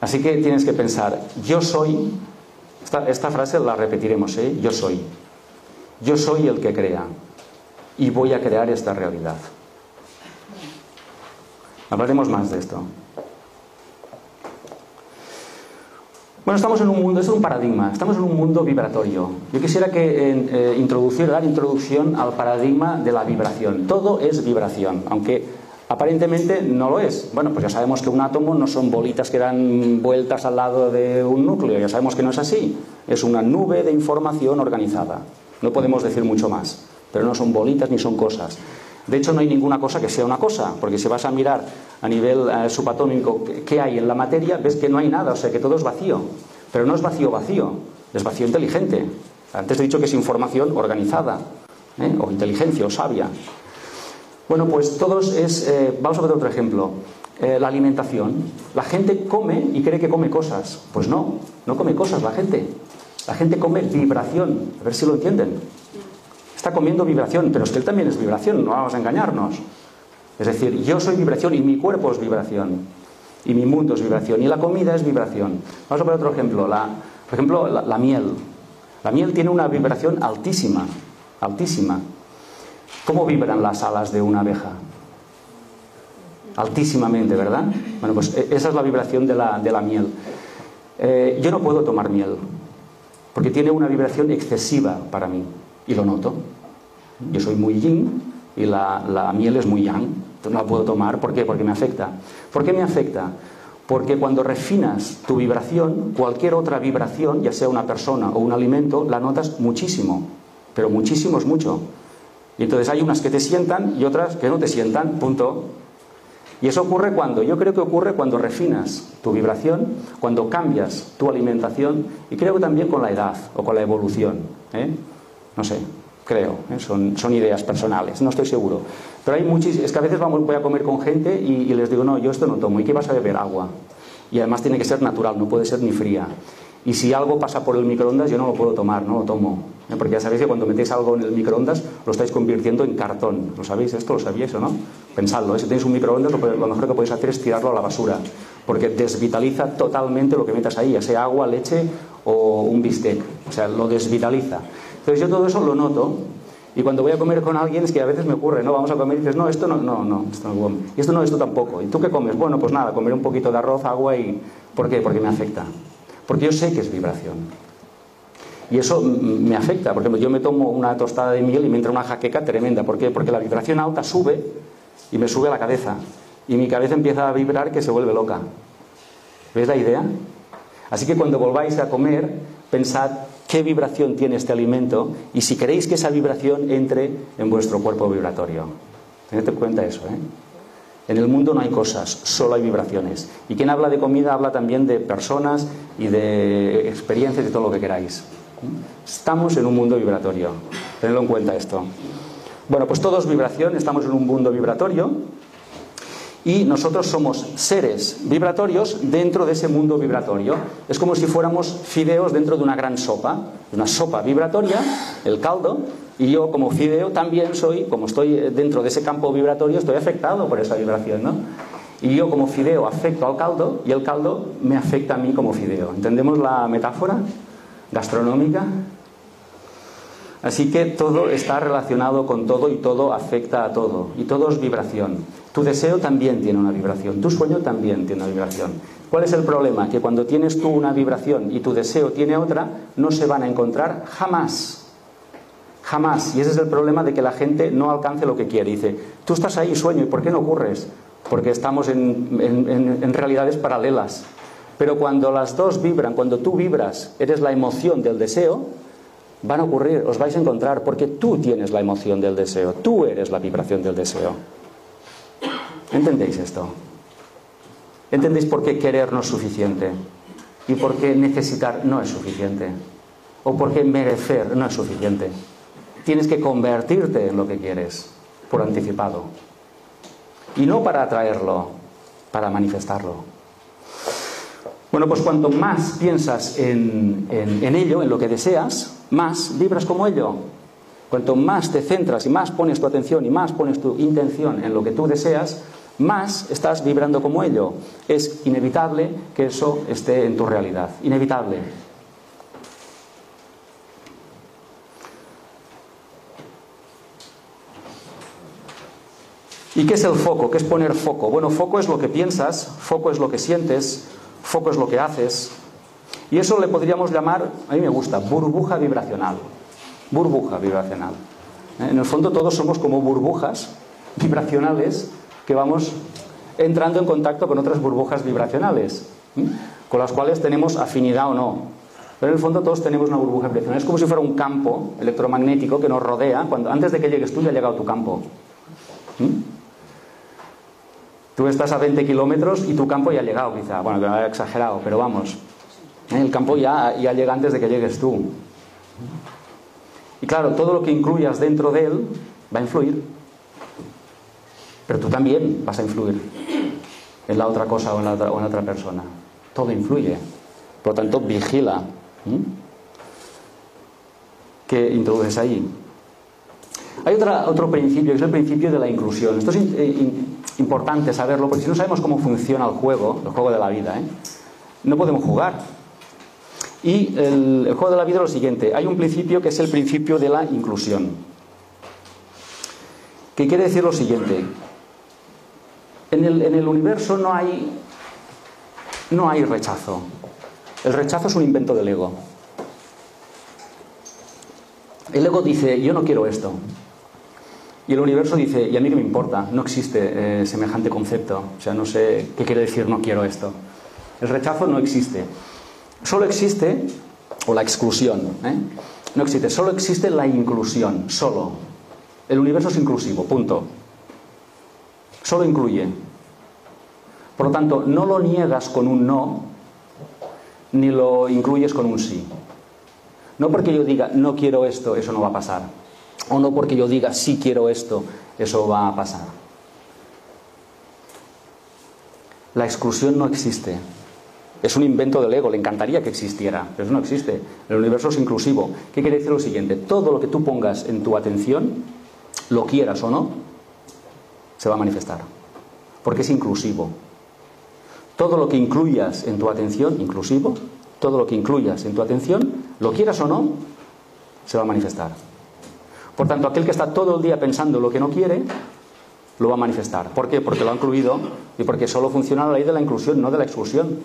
Así que tienes que pensar, yo soy, esta, frase la repetiremos, ¿eh? yo soy. Yo soy el que crea y voy a crear esta realidad. Hablaremos más de esto. Bueno, estamos en un mundo, es un paradigma, estamos en un mundo vibratorio. Yo quisiera que eh, introducir, dar introducción al paradigma de la vibración. Todo es vibración, aunque aparentemente no lo es. Bueno, pues ya sabemos que un átomo no son bolitas que dan vueltas al lado de un núcleo, ya sabemos que no es así. Es una nube de información organizada. No podemos decir mucho más, pero no son bolitas ni son cosas. De hecho, no hay ninguna cosa que sea una cosa, porque si vas a mirar a nivel eh, subatómico qué hay en la materia, ves que no hay nada, o sea que todo es vacío. Pero no es vacío vacío, es vacío inteligente. Antes he dicho que es información organizada, ¿eh? o inteligencia, o sabia. Bueno, pues todos es. Eh, vamos a ver otro ejemplo. la alimentación. La gente come y cree que come cosas. Pues no, no come cosas la gente. La gente come vibración. A ver si lo entienden. Está comiendo vibración, pero es que él también es vibración, no vamos a engañarnos. Es decir, yo soy vibración y mi cuerpo es vibración. Y mi mundo es vibración. Y la comida es vibración. Vamos a ver otro ejemplo. La, por ejemplo, la, miel. La miel tiene una vibración altísima. Altísima. ¿Cómo vibran las alas de una abeja? Altísimamente, ¿verdad? Bueno, pues e, esa es la vibración de la, de la miel. Eh, yo no puedo tomar miel, porque tiene una vibración excesiva para mí y lo noto. Yo soy muy yin y la, miel es muy yang. No la puedo tomar. ¿Por qué? Porque me afecta. ¿Por qué me afecta? Porque cuando refinas tu vibración, cualquier otra vibración, ya sea una persona o un alimento, la notas muchísimo. Pero muchísimo es mucho. Y entonces hay unas que te sientan y otras que no te sientan, punto. Y eso ocurre cuando, yo creo que ocurre cuando refinas tu vibración, cuando cambias tu alimentación y creo que también con la edad o con la evolución. ¿eh? No sé, creo, ¿eh? son, son, ideas personales, no estoy seguro. Pero hay muchísimas, es que a veces vamos, voy a comer con gente y, y les digo, no, yo esto no tomo. ¿Y qué vas a beber? Agua. Y además tiene que ser natural, no puede ser ni fría. Y si algo pasa por el microondas, yo no lo puedo tomar, no lo tomo. ¿eh? Porque ya sabéis que cuando metéis algo en el microondas, lo estáis convirtiendo en cartón. ¿Lo sabéis esto? ¿Lo sabíais o no? Pensadlo, ¿eh? si tenéis un microondas, lo mejor que podéis hacer es tirarlo a la basura. Porque desvitaliza totalmente lo que metas ahí, ya sea agua, leche o un bistec. O sea, lo desvitaliza. Entonces yo todo eso lo noto y cuando voy a comer con alguien es que a veces me ocurre, ¿no? Vamos a comer y dices, no, esto no, no, no, esto no Y esto no, esto tampoco. ¿Y tú qué comes? Bueno, pues nada, comer un poquito de arroz, agua y... ¿Por qué? Porque me afecta. Porque yo sé que es vibración. Y eso me afecta. Por ejemplo, yo me tomo una tostada de miel y me entra una jaqueca tremenda. ¿Por qué? Porque la vibración alta sube y me sube a la cabeza. Y mi cabeza empieza a vibrar que se vuelve loca. ¿Ves la idea? Así que cuando volváis a comer, pensad qué vibración tiene este alimento y si queréis que esa vibración entre en vuestro cuerpo vibratorio. Tened en cuenta eso, ¿eh? En el mundo no hay cosas, solo hay vibraciones. Y quien habla de comida habla también de personas y de experiencias y todo lo que queráis. Estamos en un mundo vibratorio. Tenedlo en cuenta esto. Bueno, pues todo es vibración, estamos en un mundo vibratorio y nosotros somos seres vibratorios dentro de ese mundo vibratorio. Es como si fuéramos fideos dentro de una gran sopa, una sopa vibratoria, el caldo, y yo como fideo también soy, como estoy dentro de ese campo vibratorio, estoy afectado por esa vibración, ¿no? Y yo como fideo afecto al caldo y el caldo me afecta a mí como fideo. ¿Entendemos la metáfora gastronómica? Así que todo está relacionado con todo y todo afecta a todo. Y todo es vibración. Tu deseo también tiene una vibración. Tu sueño también tiene una vibración. ¿Cuál es el problema? Que cuando tienes tú una vibración y tu deseo tiene otra, no se van a encontrar jamás. Jamás. Y ese es el problema de que la gente no alcance lo que quiere. Dice, tú estás ahí, sueño, ¿y por qué no ocurres? Porque estamos en, en realidades paralelas. Pero cuando las dos vibran, cuando tú vibras, eres la emoción del deseo, van a ocurrir, os vais a encontrar, porque tú tienes la emoción del deseo, tú eres la vibración del deseo. ¿Entendéis esto? ¿Entendéis por qué querer no es suficiente? ¿Y por qué necesitar no es suficiente? ¿O por qué merecer no es suficiente? Tienes que convertirte en lo que quieres, por anticipado. Y no para atraerlo, para manifestarlo. Bueno, pues cuanto más piensas en, en, ello, en lo que deseas, más vibras como ello. Cuanto más te centras y más pones tu atención y más pones tu intención en lo que tú deseas, más estás vibrando como ello. Es inevitable que eso esté en tu realidad. Inevitable. ¿Y qué es el foco? ¿Qué es poner foco? Bueno, foco es lo que piensas, foco es lo que sientes, foco es lo que haces. Y eso le podríamos llamar, a mí me gusta, burbuja vibracional. Burbuja vibracional. ¿Eh? En el fondo todos somos como burbujas vibracionales que vamos entrando en contacto con otras burbujas vibracionales, con las cuales tenemos afinidad o no. Pero en el fondo todos tenemos una burbuja vibracional. Es como si fuera un campo electromagnético que nos rodea. Cuando, antes de que llegues tú ya ha llegado tu campo. Tú estás a 20 kilómetros y tu campo ya ha llegado, quizá. Bueno, que he exagerado, pero vamos. El campo ya, llega antes de que llegues tú. Y claro, todo lo que incluyas dentro de él va a influir. Pero tú también vas a influir en la otra cosa o en la otra, persona. Todo influye. Por lo tanto, vigila. ¿Qué introduces ahí? Hay otra, otro principio, que es el principio de la inclusión. Esto es eh, importante saberlo, porque si no sabemos cómo funciona el juego, el juego de la vida, ¿eh? no podemos jugar. Y el, juego de la vida es lo siguiente, hay un principio que es el principio de la inclusión, que quiere decir lo siguiente, en el, universo no hay, no hay rechazo, el rechazo es un invento del ego. El ego dice, yo no quiero esto, y el universo dice, y a mí que me importa, no existe eh, semejante concepto, o sea, no sé qué quiere decir no quiero esto. El rechazo no existe. Solo existe, o la exclusión, ¿eh? no existe, solo existe la inclusión, solo. El universo es inclusivo, punto. Solo incluye. Por lo tanto, no lo niegas con un no, ni lo incluyes con un sí. No porque yo diga no quiero esto, eso no va a pasar. O no porque yo diga sí quiero esto, eso va a pasar. La exclusión no existe. Es un invento del ego, le encantaría que existiera, pero eso no existe. El universo es inclusivo. ¿Qué quiere decir lo siguiente? Todo lo que tú pongas en tu atención, lo quieras o no, se va a manifestar. Porque es inclusivo. Todo lo que incluyas en tu atención, inclusivo, todo lo que incluyas en tu atención, lo quieras o no, se va a manifestar. Por tanto, aquel que está todo el día pensando lo que no quiere, lo va a manifestar. ¿Por qué? Porque lo ha incluido y porque solo funciona la ley de la inclusión, no de la exclusión.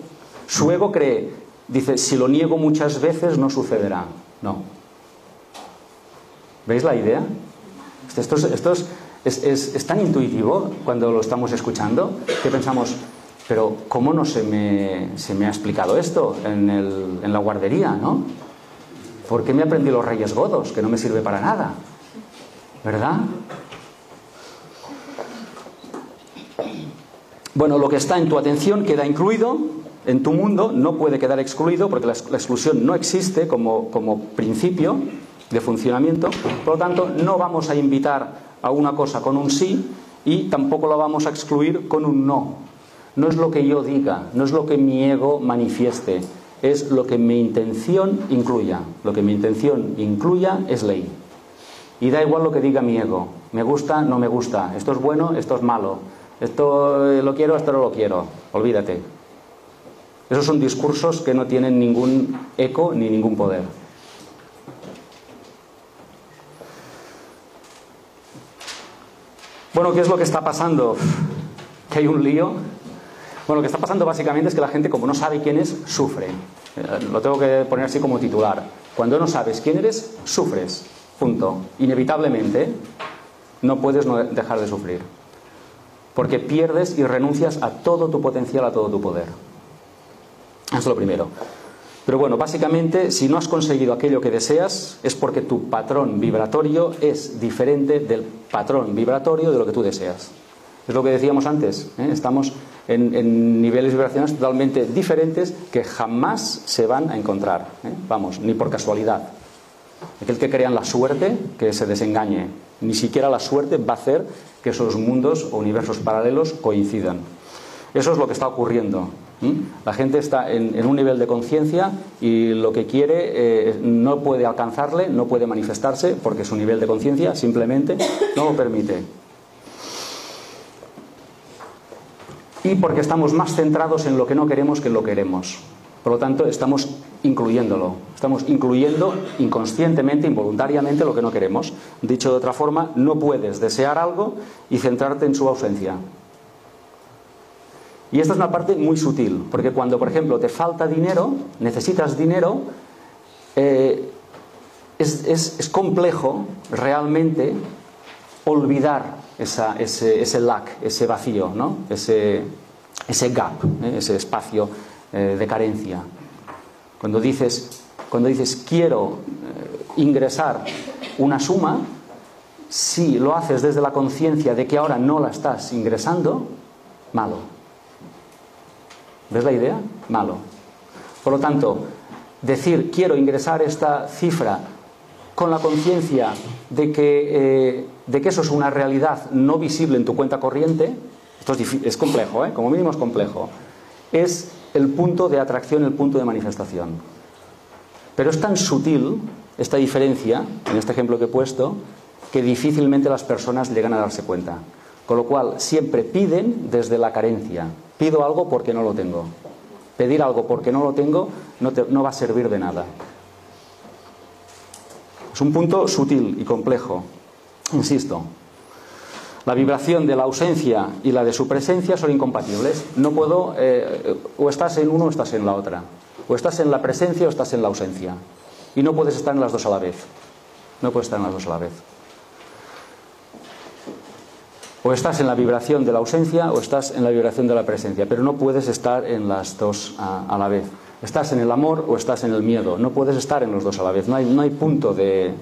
Su ego cree, dice, si lo niego muchas veces no sucederá. No. ¿Veis la idea? Esto, es, tan intuitivo cuando lo estamos escuchando que pensamos, pero ¿cómo no se me, ha explicado esto en, en la guardería, no? ¿Por qué me aprendí los reyes godos, que no me sirve para nada? ¿Verdad? Bueno, lo que está en tu atención queda incluido en tu mundo, no puede quedar excluido porque la, exclusión no existe como, como principio de funcionamiento. Por lo tanto, no vamos a invitar a una cosa con un sí y tampoco la vamos a excluir con un no. No es lo que yo diga, no es lo que mi ego manifieste, es lo que mi intención incluya. Lo que mi intención incluya es ley. Y da igual lo que diga mi ego. Me gusta, no me gusta. Esto es bueno, esto es malo. Esto eh, lo quiero, esto no lo quiero. Olvídate. Esos son discursos que no tienen ningún eco ni ningún poder. Bueno, ¿qué es lo que está pasando? ¿Que hay un lío? Bueno, lo que está pasando básicamente es que la gente, como no sabe quién es, sufre. Eh, lo tengo que poner así como titular. Cuando no sabes quién eres, sufres. Punto. Inevitablemente no puedes dejar de sufrir. Porque pierdes y renuncias a todo tu potencial, a todo tu poder. Eso es lo primero. Pero bueno, básicamente, si no has conseguido aquello que deseas, es porque tu patrón vibratorio es diferente del patrón vibratorio de lo que tú deseas. Es lo que decíamos antes. ¿eh? Estamos en, niveles vibracionales totalmente diferentes que jamás se van a encontrar. ¿eh? Vamos, ni por casualidad. Aquel que crea en la suerte, que se desengañe. Ni siquiera la suerte va a hacer que esos mundos o universos paralelos coincidan. Eso es lo que está ocurriendo. La gente está en, un nivel de conciencia y lo que quiere eh, no puede alcanzarle, no puede manifestarse porque su nivel de conciencia simplemente no lo permite. Y porque estamos más centrados en lo que no queremos que en lo que queremos. Por lo tanto, estamos incluyéndolo. Estamos incluyendo inconscientemente, involuntariamente lo que no queremos. Dicho de otra forma, no puedes desear algo y centrarte en su ausencia. Y esta es una parte muy sutil, porque cuando, por ejemplo, te falta dinero, necesitas dinero, eh, es, complejo realmente olvidar ese, ese lack, ese vacío, ¿no? ese, ese gap, ¿eh? ese espacio eh, de carencia. Cuando dices, cuando dices quiero ingresar una suma, si lo haces desde la conciencia de que ahora no la estás ingresando, malo ¿Ves la idea? Malo. Por lo tanto, decir quiero ingresar esta cifra con la conciencia de, eh, de que eso es una realidad no visible en tu cuenta corriente, esto es, complejo, ¿eh? como mínimo es complejo, es el punto de atracción, el punto de manifestación. Pero es tan sutil esta diferencia, en este ejemplo que he puesto, que difícilmente las personas llegan a darse cuenta. Con lo cual, siempre piden desde la carencia, Pido algo porque no lo tengo. Pedir algo porque no lo tengo no, va a servir de nada. Es un punto sutil y complejo. Insisto, la vibración de la ausencia y la de su presencia son incompatibles. No puedo, eh, o estás en uno o estás en la otra. O estás en la presencia o estás en la ausencia. Y no puedes estar en las dos a la vez. No puedes estar en las dos a la vez. O estás en la vibración de la ausencia o estás en la vibración de la presencia, pero no puedes estar en las dos a, la vez. Estás en el amor o estás en el miedo, no puedes estar en los dos a la vez. No hay, no hay punto de... Eh,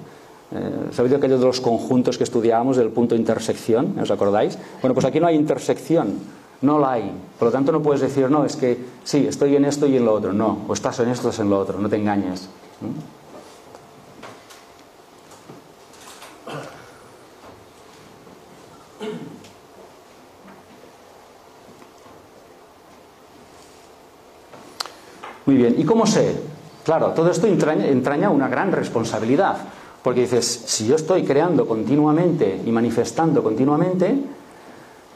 ¿Sabéis aquello de los conjuntos que estudiábamos, del punto de intersección? ¿Os acordáis? Bueno, pues aquí no hay intersección. No la hay. Por lo tanto, no puedes decir, no, es que sí, estoy en esto y en lo otro. No, o estás en esto, estás en lo otro. No te engañes. Muy bien, ¿y cómo sé? Claro, todo esto entraña, una gran responsabilidad, porque dices, si yo estoy creando continuamente y manifestando continuamente,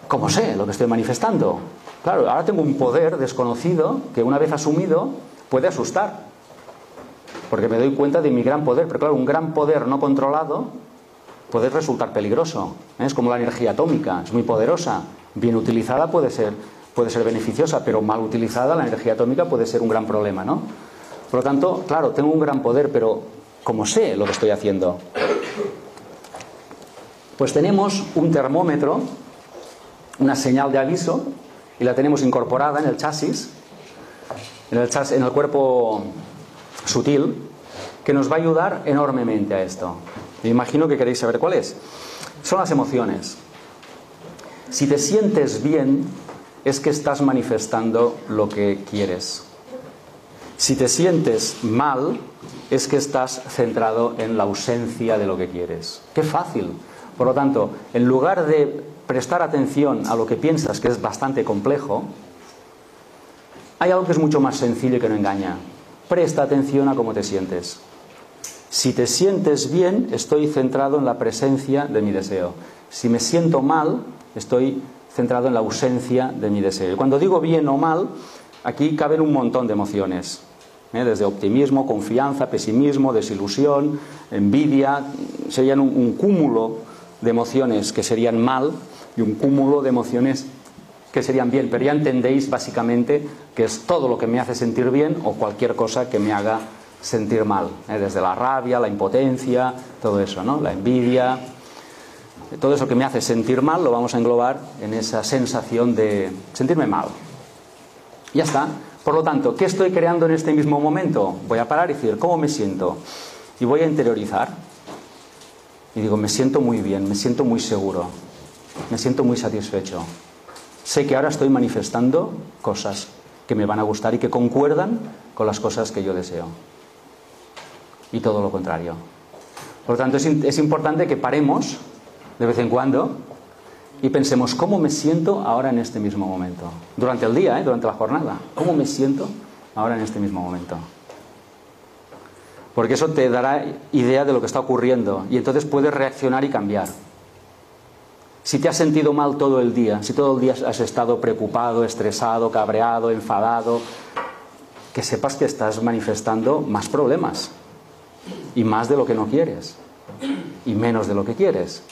¿cómo sé lo que estoy manifestando? Claro, ahora tengo un poder desconocido que una vez asumido puede asustar, porque me doy cuenta de mi gran poder, pero claro, un gran poder no controlado puede resultar peligroso. ¿eh? Es como la energía atómica, es muy poderosa, bien utilizada puede ser puede ser beneficiosa, pero mal utilizada la energía atómica puede ser un gran problema, ¿no? Por lo tanto, claro, tengo un gran poder, pero ¿cómo sé lo que estoy haciendo? Pues tenemos un termómetro, una señal de aviso, y la tenemos incorporada en el chasis, en el, chasis, en el cuerpo sutil, que nos va a ayudar enormemente a esto. Me imagino que queréis saber cuál es. Son las emociones. Si te sientes bien, es que estás manifestando lo que quieres. Si te sientes mal, es que estás centrado en la ausencia de lo que quieres. Qué fácil. Por lo tanto, en lugar de prestar atención a lo que piensas, que es bastante complejo, hay algo que es mucho más sencillo y que no engaña. Presta atención a cómo te sientes. Si te sientes bien, estoy centrado en la presencia de mi deseo. Si me siento mal, estoy centrado en la ausencia de mi deseo. Y cuando digo bien o mal, aquí caben un montón de emociones, ¿eh? desde optimismo, confianza, pesimismo, desilusión, envidia, serían un, cúmulo de emociones que serían mal y un cúmulo de emociones que serían bien, pero ya entendéis básicamente que es todo lo que me hace sentir bien o cualquier cosa que me haga sentir mal, ¿eh? desde la rabia, la impotencia, todo eso, ¿no? La envidia, todo eso que me hace sentir mal lo vamos a englobar en esa sensación de sentirme mal. Ya está. Por lo tanto, ¿qué estoy creando en este mismo momento? Voy a parar y decir, ¿cómo me siento? Y voy a interiorizar. Y digo, me siento muy bien, me siento muy seguro, me siento muy satisfecho. Sé que ahora estoy manifestando cosas que me van a gustar y que concuerdan con las cosas que yo deseo. Y todo lo contrario. Por lo tanto, es, es importante que paremos de vez en cuando y pensemos cómo me siento ahora en este mismo momento. Durante el día, ¿eh? durante la jornada. ¿Cómo me siento ahora en este mismo momento? Porque eso te dará idea de lo que está ocurriendo y entonces puedes reaccionar y cambiar. Si te has sentido mal todo el día, si todo el día has estado preocupado, estresado, cabreado, enfadado, que sepas que estás manifestando más problemas y más de lo que no quieres y menos de lo que quieres.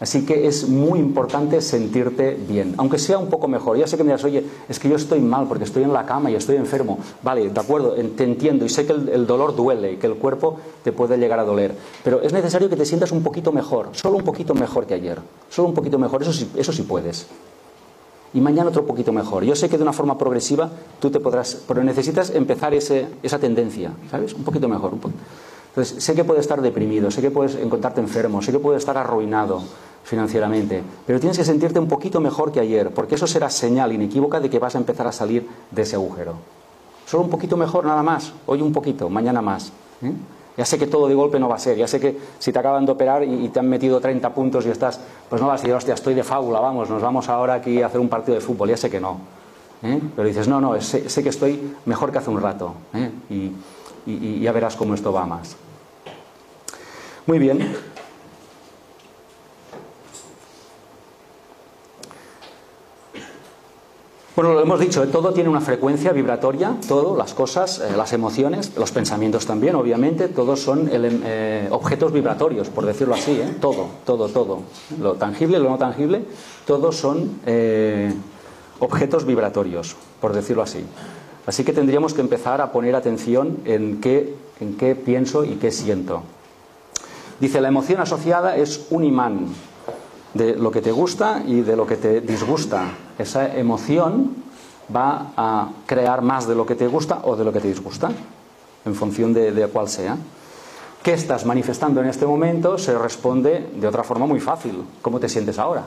Así que es muy importante sentirte bien, aunque sea un poco mejor. Ya sé que me dirás, oye, es que yo estoy mal porque estoy en la cama y estoy enfermo. Vale, de acuerdo, te entiendo y sé que el, dolor duele y que el cuerpo te puede llegar a doler. Pero es necesario que te sientas un poquito mejor, solo un poquito mejor que ayer. Solo un poquito mejor, eso sí, eso sí puedes. Y mañana otro poquito mejor. Yo sé que de una forma progresiva tú te podrás, pero necesitas empezar esa tendencia, ¿sabes? Un poquito mejor. Un Entonces, sé que puedes estar deprimido, sé que puedes encontrarte enfermo, sé que puedes estar arruinado financieramente, pero tienes que sentirte un poquito mejor que ayer, porque eso será señal inequívoca de que vas a empezar a salir de ese agujero. Solo un poquito mejor nada más, hoy un poquito, mañana más. ¿eh? Ya sé que todo de golpe no va a ser, ya sé que si te acaban de operar y, te han metido 30 puntos y estás, pues no vas a decir, hostia, estoy de fábula, vamos, nos vamos ahora aquí a hacer un partido de fútbol, ya sé que no. ¿eh? Pero dices, no, no, sé, que estoy mejor que hace un rato ¿eh? y, y ya verás cómo esto va más. Muy bien. Bueno, lo hemos dicho, ¿eh? todo tiene una frecuencia vibratoria, todo, las cosas, eh, las emociones, los pensamientos también, obviamente, todos son eh, objetos vibratorios, por decirlo así, todo, todo, todo. Lo tangible, lo no tangible, todos son objetos vibratorios, por decirlo así. Así que tendríamos que empezar a poner atención en qué, en qué pienso y qué siento. Dice, la emoción asociada es un imán de lo que te gusta y de lo que te disgusta. Esa emoción va a crear más de lo que te gusta o de lo que te disgusta, en función de, de cuál sea. ¿Qué estás manifestando en este momento? Se responde de otra forma muy fácil. ¿Cómo te sientes ahora?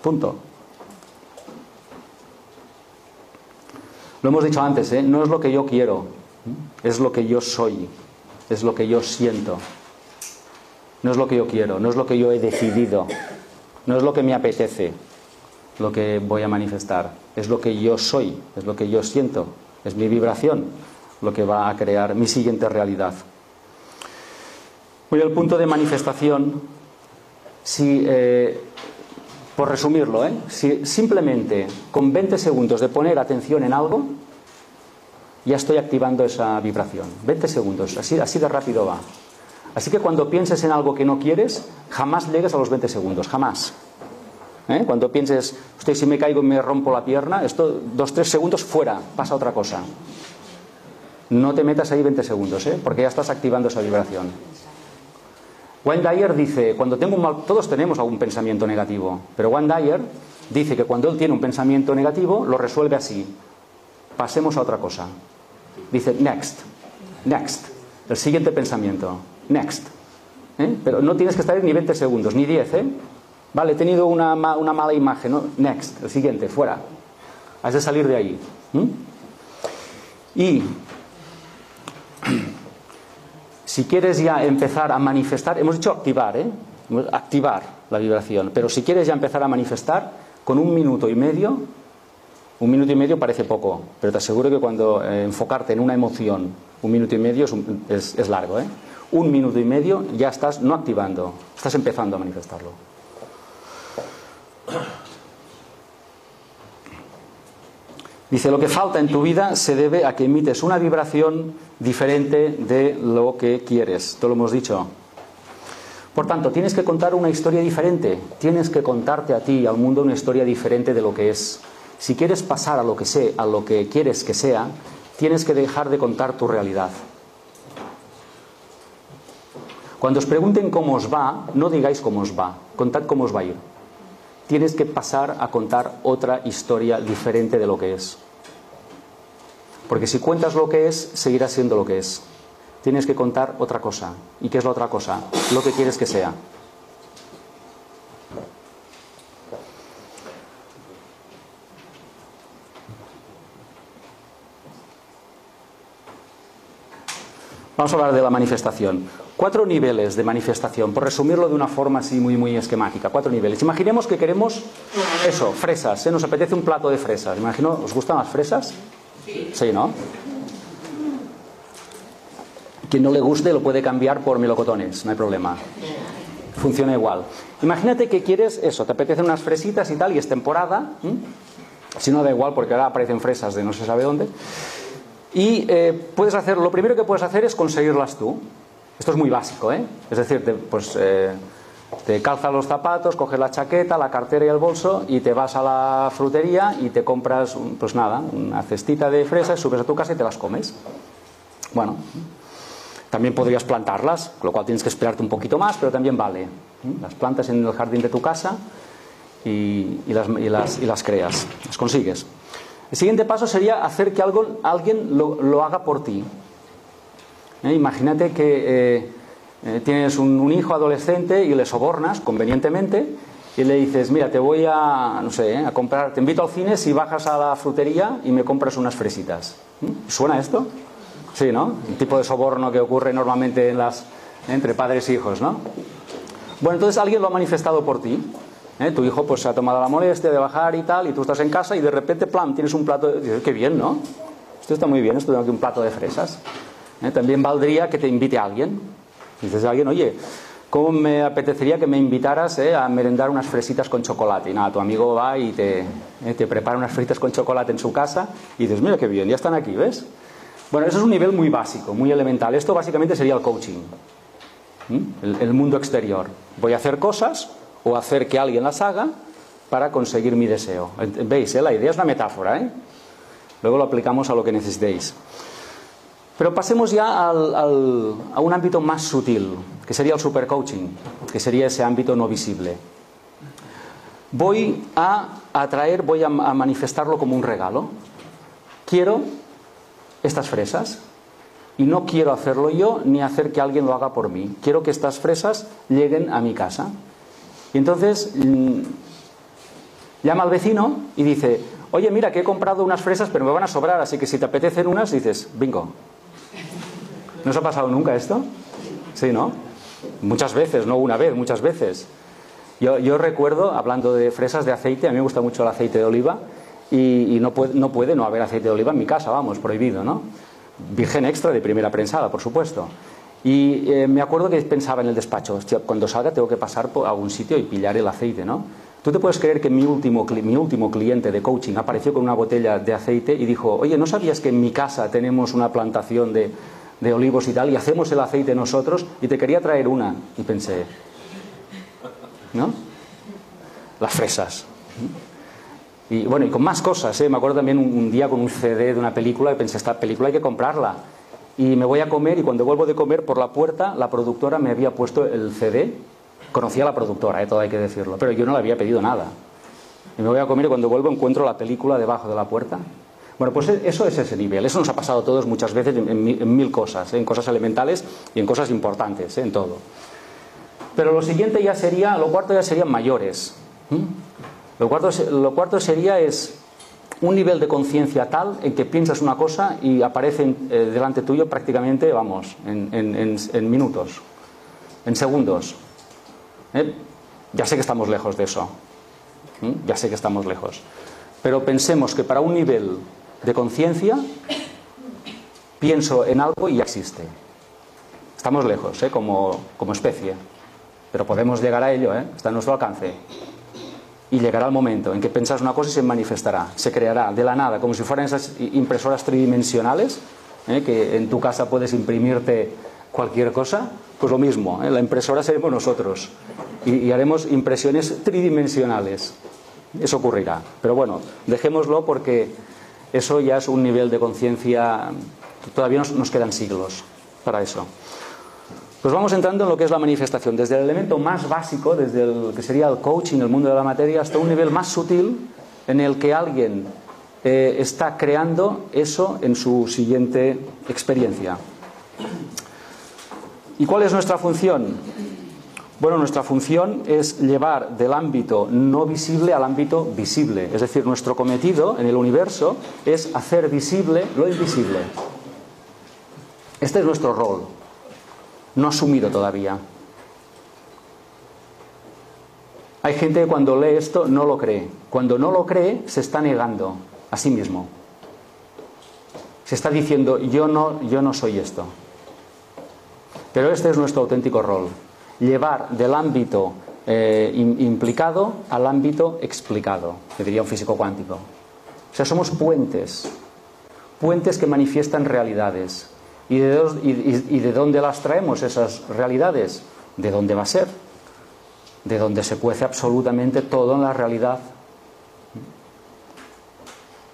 Punto. Lo hemos dicho antes, ¿eh? no es lo que yo quiero, es lo que yo soy, es lo que yo siento. No es lo que yo quiero, no es lo que yo he decidido, no es lo que me apetece, lo que voy a manifestar, es lo que yo soy, es lo que yo siento, es mi vibración lo que va a crear mi siguiente realidad. Voy al punto de manifestación. Si, eh, por resumirlo, ¿eh? si simplemente con 20 segundos de poner atención en algo, ya estoy activando esa vibración. 20 segundos, así, así de rápido va. Así que cuando pienses en algo que no quieres, jamás llegues a los 20 segundos, jamás. ¿Eh? Cuando pienses, usted si me caigo y me rompo la pierna, esto dos, tres segundos fuera, pasa otra cosa. No te metas ahí 20 segundos, ¿eh? porque ya estás activando esa vibración. Wayne Dyer dice, cuando tengo un mal, todos tenemos algún pensamiento negativo, pero Wayne Dyer dice que cuando él tiene un pensamiento negativo, lo resuelve así. Pasemos a otra cosa. Dice, next, next, el siguiente pensamiento, next. ¿Eh? Pero no tienes que estar ni 20 segundos, ni 10, ¿eh? Vale, he tenido una, una mala imagen, ¿no? Next, el siguiente, fuera. Has de salir de ahí. Y si quieres ya empezar a manifestar, hemos dicho activar, ¿eh? activar la vibración, pero si quieres ya empezar a manifestar, con un minuto y medio, un minuto y medio parece poco, pero te aseguro que cuando eh, enfocarte en una emoción, un minuto y medio es, es largo, ¿eh? un minuto y medio ya estás no activando, estás empezando a manifestarlo. Dice, lo que falta en tu vida se debe a que emites una vibración diferente de lo que quieres. Esto lo hemos dicho. Por tanto, tienes que contar una historia diferente. Tienes que contarte a ti y al mundo una historia diferente de lo que es. Si quieres pasar a lo que sé, a lo que quieres que sea, tienes que dejar de contar tu realidad. Cuando os pregunten cómo os va, no digáis cómo os va, contad cómo os va a ir tienes que pasar a contar otra historia diferente de lo que es. Porque si cuentas lo que es, seguirá siendo lo que es. Tienes que contar otra cosa. ¿Y qué es la otra cosa? Lo que quieres que sea. Vamos a hablar de la manifestación. Cuatro niveles de manifestación, por resumirlo de una forma así muy, muy esquemática. Cuatro niveles. Imaginemos que queremos eso, fresas. ¿eh? Nos apetece un plato de fresas. Imagino, ¿os gustan las fresas? Sí. Sí, ¿no? Quien no le guste lo puede cambiar por melocotones, no hay problema. Funciona igual. Imagínate que quieres eso, te apetecen unas fresitas y tal, y es temporada. Si no, da igual, porque ahora aparecen fresas de no se sabe dónde. Y eh, puedes hacer, lo primero que puedes hacer es conseguirlas tú. Esto es muy básico, ¿eh? Es decir, te, pues eh, te calzas los zapatos, coges la chaqueta, la cartera y el bolso y te vas a la frutería y te compras, pues nada, una cestita de fresas, subes a tu casa y te las comes. Bueno, también podrías plantarlas, con lo cual tienes que esperarte un poquito más, pero también vale. Las plantas en el jardín de tu casa y, las, las, creas, las consigues. El siguiente paso sería hacer que alguien lo, haga por ti. ¿Eh? Imagínate que eh, eh, tienes un, hijo adolescente y le sobornas convenientemente y le dices, mira, te voy a, no sé, a comprar, te invito al cine si bajas a la frutería y me compras unas fresitas. ¿Mm? ¿Suena esto? Sí, ¿no? El tipo de soborno que ocurre normalmente en las, entre padres e hijos, ¿no? Bueno, entonces alguien lo ha manifestado por ti. ¿eh? Tu hijo pues se ha tomado la molestia de bajar y tal, y tú estás en casa y de repente, plan, tienes un plato de... Qué bien, ¿no? Esto está muy bien, esto tengo aquí un plato de fresas. ¿Eh? También valdría que te invite a alguien. Dices a alguien, oye, ¿cómo me apetecería que me invitaras eh, a merendar unas fresitas con chocolate? Y nada, tu amigo va y te, te prepara unas fresitas con chocolate en su casa y dices, mira qué bien, ya están aquí, ¿ves? Bueno, eso es un nivel muy básico, muy elemental. Esto básicamente sería el coaching, el, mundo exterior. Voy a hacer cosas o hacer que alguien las haga para conseguir mi deseo. ¿Veis? Eh? La idea es una metáfora. ¿eh? Luego lo aplicamos a lo que necesitéis. Pero pasemos ya al, a un ámbito más sutil, que sería el supercoaching, que sería ese ámbito no visible. Voy a atraer, voy a, a manifestarlo como un regalo. Quiero estas fresas y no quiero hacerlo yo ni hacer que alguien lo haga por mí. Quiero que estas fresas lleguen a mi casa. Y entonces mm, llama al vecino y dice, oye, mira, que he comprado unas fresas, pero me van a sobrar, así que si te apetecen unas, dices, bingo. ¿No os ha pasado nunca esto? Sí, ¿no? Muchas veces, no una vez, muchas veces. Yo, recuerdo, hablando de fresas de aceite, a mí me gusta mucho el aceite de oliva y, no, puede, no, haber aceite de oliva en mi casa, vamos, prohibido, ¿no? Virgen extra de primera prensada, por supuesto. Y eh, me acuerdo que pensaba en el despacho, cuando salga tengo que pasar por algún sitio y pillar el aceite, ¿no? Tú te puedes creer que mi último, mi último cliente de coaching apareció con una botella de aceite y dijo, oye, ¿no sabías que en mi casa tenemos una plantación de, de olivos y tal y hacemos el aceite nosotros y te quería traer una? Y pensé, ¿no? Las fresas. Y bueno, y con más cosas, ¿eh? Me acuerdo también un, día con un CD de una película y pensé, esta película hay que comprarla. Y me voy a comer y cuando vuelvo de comer por la puerta, la productora me había puesto el CD. Conocía a la productora, ¿eh? todo hay que decirlo, pero yo no le había pedido nada. Y me voy a comer y cuando vuelvo encuentro la película debajo de la puerta. Bueno, pues eso es ese nivel. Eso nos ha pasado a todos muchas veces en, mil cosas, en cosas elementales y en cosas importantes, ¿eh? en todo. Pero lo siguiente ya sería, lo cuarto ya serían mayores. Lo, cuarto, lo cuarto sería es un nivel de conciencia tal en que piensas una cosa y aparece eh, delante tuyo prácticamente, vamos, en, minutos, en segundos. ¿Eh? Ya sé que estamos lejos de eso. Ya sé que estamos lejos. Pero pensemos que para un nivel de conciencia pienso en algo y ya existe. Estamos lejos, ¿eh? como, como especie. Pero podemos llegar a ello, ¿eh? está a nuestro alcance. Y llegará el momento en que pensás una cosa y se manifestará, se creará de la nada, como si fueran esas impresoras tridimensionales, ¿eh? que en tu casa puedes imprimirte cualquier cosa, pues lo mismo, ¿eh? la impresora seremos nosotros y, haremos impresiones tridimensionales. Eso ocurrirá. Pero bueno, dejémoslo porque eso ya es un nivel de conciencia, todavía nos quedan siglos para eso. Pues vamos entrando en lo que es la manifestación, desde el elemento más básico, desde el que sería el coaching, el mundo de la materia, hasta un nivel más sutil en el que alguien eh, está creando eso en su siguiente experiencia. ¿Y cuál es nuestra función? Bueno, nuestra función es llevar del ámbito no visible al ámbito visible. Es decir, nuestro cometido en el universo es hacer visible lo invisible. Este es nuestro rol no asumido todavía. Hay gente que cuando lee esto no lo cree. Cuando no lo cree, se está negando a sí mismo. Se está diciendo, yo no, yo no soy esto. Pero este es nuestro auténtico rol. Llevar del ámbito eh, implicado al ámbito explicado, que diría un físico cuántico. O sea, somos puentes. Puentes que manifiestan realidades. ¿Y de, dónde las traemos esas realidades? ¿De dónde va a ser? De dónde se cuece absolutamente todo en la realidad.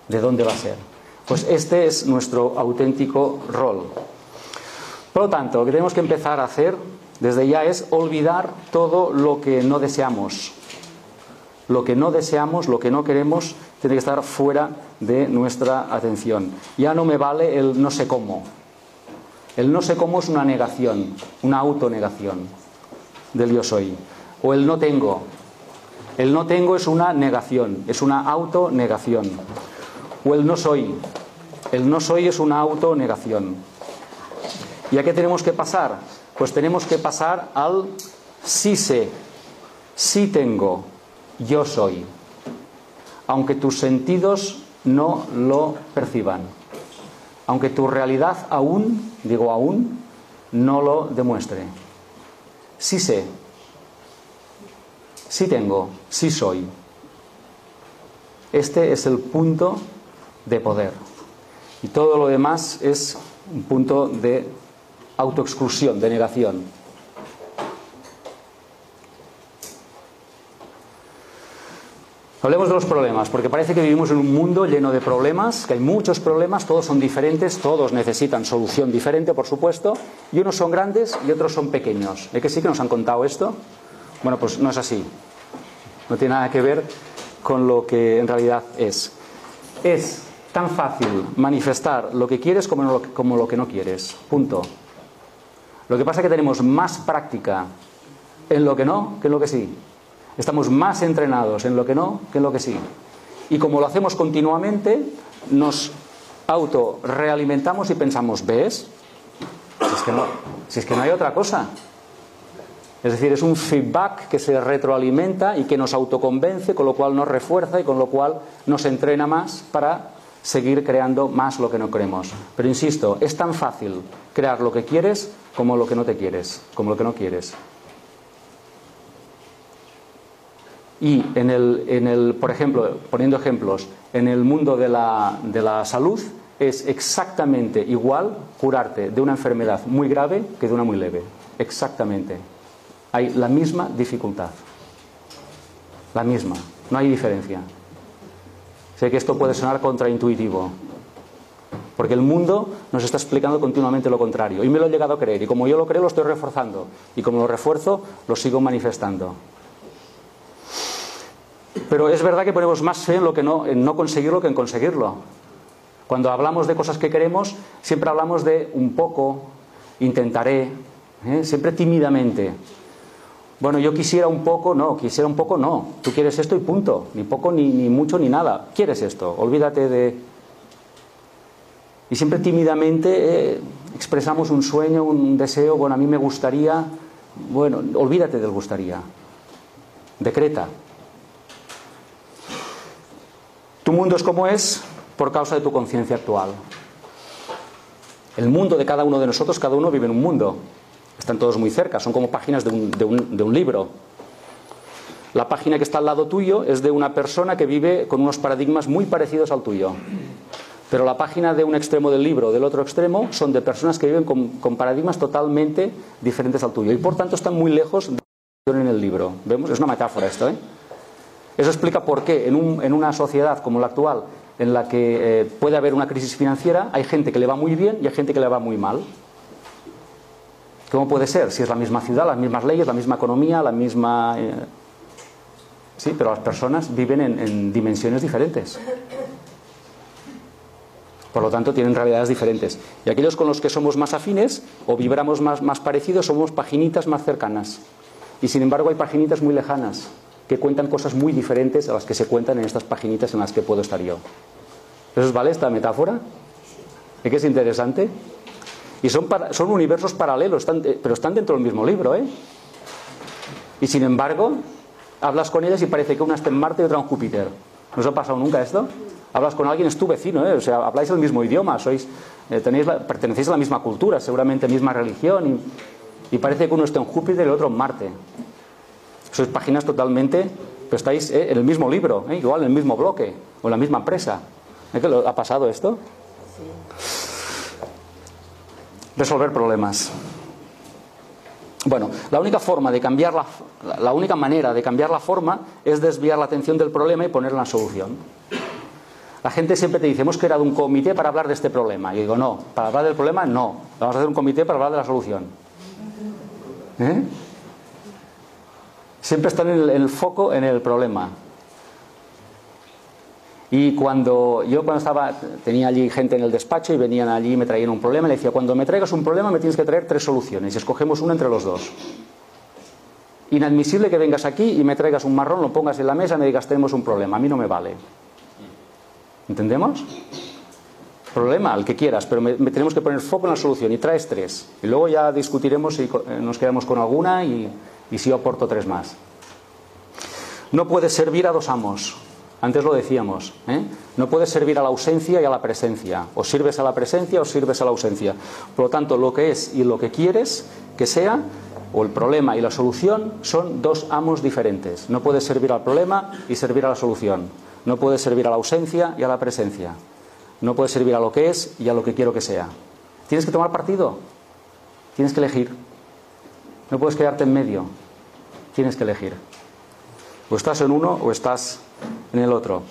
¿De dónde va a ser? Pues este es nuestro auténtico rol. Por lo tanto, lo que tenemos que empezar a hacer desde ya es olvidar todo lo que no deseamos. Lo que no deseamos, lo que no queremos, tiene que estar fuera de nuestra atención. Ya no me vale el no sé cómo. El no sé cómo es una negación, una autonegación del yo soy. O el no tengo. El no tengo es una negación, es una autonegación. O el no soy. El no soy es una autonegación. ¿Y a qué tenemos que pasar? Pues tenemos que pasar al sí sé, sí tengo, yo soy. Aunque tus sentidos no lo perciban aunque tu realidad aún, digo aún, no lo demuestre. Sí sé, sí tengo, sí soy. Este es el punto de poder. Y todo lo demás es un punto de autoexclusión, de negación. Hablemos de los problemas, porque parece que vivimos en un mundo lleno de problemas, que hay muchos problemas, todos son diferentes, todos necesitan solución diferente, por supuesto, y unos son grandes y otros son pequeños. ¿Es que sí que nos han contado esto? Bueno, pues no es así. No tiene nada que ver con lo que en realidad es. Es tan fácil manifestar lo que quieres como lo que no quieres. Punto. Lo que pasa es que tenemos más práctica en lo que no que en lo que sí. Estamos más entrenados en lo que no que en lo que sí. Y como lo hacemos continuamente, nos auto-realimentamos y pensamos, ¿ves? Si es, que no, si es que no hay otra cosa. Es decir, es un feedback que se retroalimenta y que nos autoconvence, con lo cual nos refuerza y con lo cual nos entrena más para seguir creando más lo que no queremos. Pero insisto, es tan fácil crear lo que quieres como lo que no te quieres, como lo que no quieres. Y en el, en el por ejemplo, poniendo ejemplos, en el mundo de la, de la salud es exactamente igual curarte de una enfermedad muy grave que de una muy leve. Exactamente. Hay la misma dificultad. La misma. No hay diferencia. Sé que esto puede sonar contraintuitivo, porque el mundo nos está explicando continuamente lo contrario. Y me lo he llegado a creer. Y como yo lo creo, lo estoy reforzando. Y como lo refuerzo, lo sigo manifestando. Pero es verdad que ponemos más fe en, lo que no, en no conseguirlo que en conseguirlo. Cuando hablamos de cosas que queremos, siempre hablamos de un poco, intentaré, ¿eh? siempre tímidamente. Bueno, yo quisiera un poco, no, quisiera un poco, no. Tú quieres esto y punto. Ni poco, ni, mucho, ni nada. Quieres esto, olvídate de... Y siempre tímidamente eh, expresamos un sueño, un deseo, bueno, a mí me gustaría, bueno, olvídate del gustaría. Decreta. Tu mundo es como es por causa de tu conciencia actual. El mundo de cada uno de nosotros, cada uno vive en un mundo. Están todos muy cerca, son como páginas de un, libro. La página que está al lado tuyo es de una persona que vive con unos paradigmas muy parecidos al tuyo. Pero la página de un extremo del libro o del otro extremo son de personas que viven con, paradigmas totalmente diferentes al tuyo. Y por tanto están muy lejos de la en el libro. ¿Vemos? Es una metáfora esto. ¿eh? Eso explica por qué en una sociedad como la actual, en la que eh, puede haber una crisis financiera, hay gente que le va muy bien y hay gente que le va muy mal. ¿Cómo puede ser? Si es la misma ciudad, las mismas leyes, la misma economía, la misma... Eh... Sí, pero las personas viven en, en, dimensiones diferentes. Por lo tanto, tienen realidades diferentes. Y aquellos con los que somos más afines o vibramos más, parecidos somos paginitas más cercanas. Y sin embargo hay paginitas muy lejanas que cuentan cosas muy diferentes a las que se cuentan en estas paginitas en las que puedo estar yo. ¿Eso os vale esta metáfora? ¿Es que es interesante? Y son, para, son universos paralelos, están, pero están dentro del mismo libro, ¿eh? Y sin embargo, hablas con ellas y parece que una está en Marte y otra en Júpiter. ¿No os ha pasado nunca esto? Hablas con alguien, es tu vecino, ¿eh? O sea, habláis el mismo idioma, sois, eh, tenéis la, pertenecéis a la misma cultura, seguramente misma religión, y, parece que uno está en Júpiter y el otro en Marte. Sois páginas totalmente, pero estáis eh, en el mismo libro, ¿eh? igual en el mismo bloque, o en la misma empresa. ¿Es que lo, ha pasado esto? Resolver problemas. Bueno, la única forma de cambiar la, la única manera de cambiar la forma es desviar la atención del problema y ponerla en la solución. La gente siempre te dice, hemos creado un comité para hablar de este problema. Y digo, no, para hablar del problema no. Vamos a hacer un comité para hablar de la solución. ¿Eh? Siempre están en el foco en el problema. Y cuando yo cuando estaba, tenía allí gente en el despacho y venían allí y me traían un problema, le decía, cuando me traigas un problema me tienes que traer tres soluciones y escogemos una entre los dos. Inadmisible que vengas aquí y me traigas un marrón, lo pongas en la mesa y me digas, tenemos un problema, a mí no me vale. ¿Entendemos? Problema, el que quieras, pero me, tenemos que poner foco en la solución y traes tres. Y luego ya discutiremos si nos quedamos con alguna y, si aporto tres más. No puedes servir a dos amos. Antes lo decíamos, ¿eh? no puedes servir a la ausencia y a la presencia. O sirves a la presencia o sirves a la ausencia. Por lo tanto, lo que es y lo que quieres que sea, o el problema y la solución, son dos amos diferentes. No puedes servir al problema y servir a la solución. No puedes servir a la ausencia y a la presencia. No puedes servir a lo que es y a lo que quiero que sea. Tienes que tomar partido. Tienes que elegir. No puedes quedarte en medio. Tienes que elegir. O estás en uno o estás en el otro.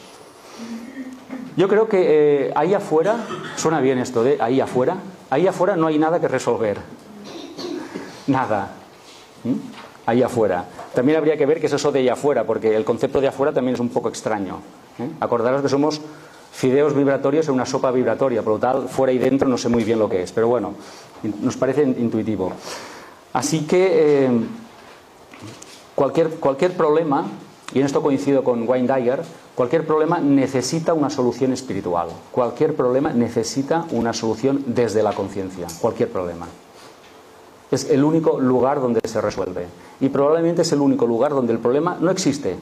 Yo creo que eh, ahí afuera, suena bien esto de ahí afuera, ahí afuera no hay nada que resolver. Nada. ¿Mm? Ahí afuera. También habría que ver qué es eso de ahí afuera, porque el concepto de afuera también es un poco extraño. ¿eh? Acordaros que somos fideos vibratorios en una sopa vibratoria, por lo tal, fuera y dentro no sé muy bien lo que es, pero bueno, nos parece intuitivo. Así que eh, cualquier, cualquier problema y en esto coincido con Dyer, cualquier problema necesita una solución espiritual. Cualquier problema necesita una solución desde la conciencia. Cualquier problema. Es el único lugar donde se resuelve. Y probablemente es el único lugar donde el problema no existe.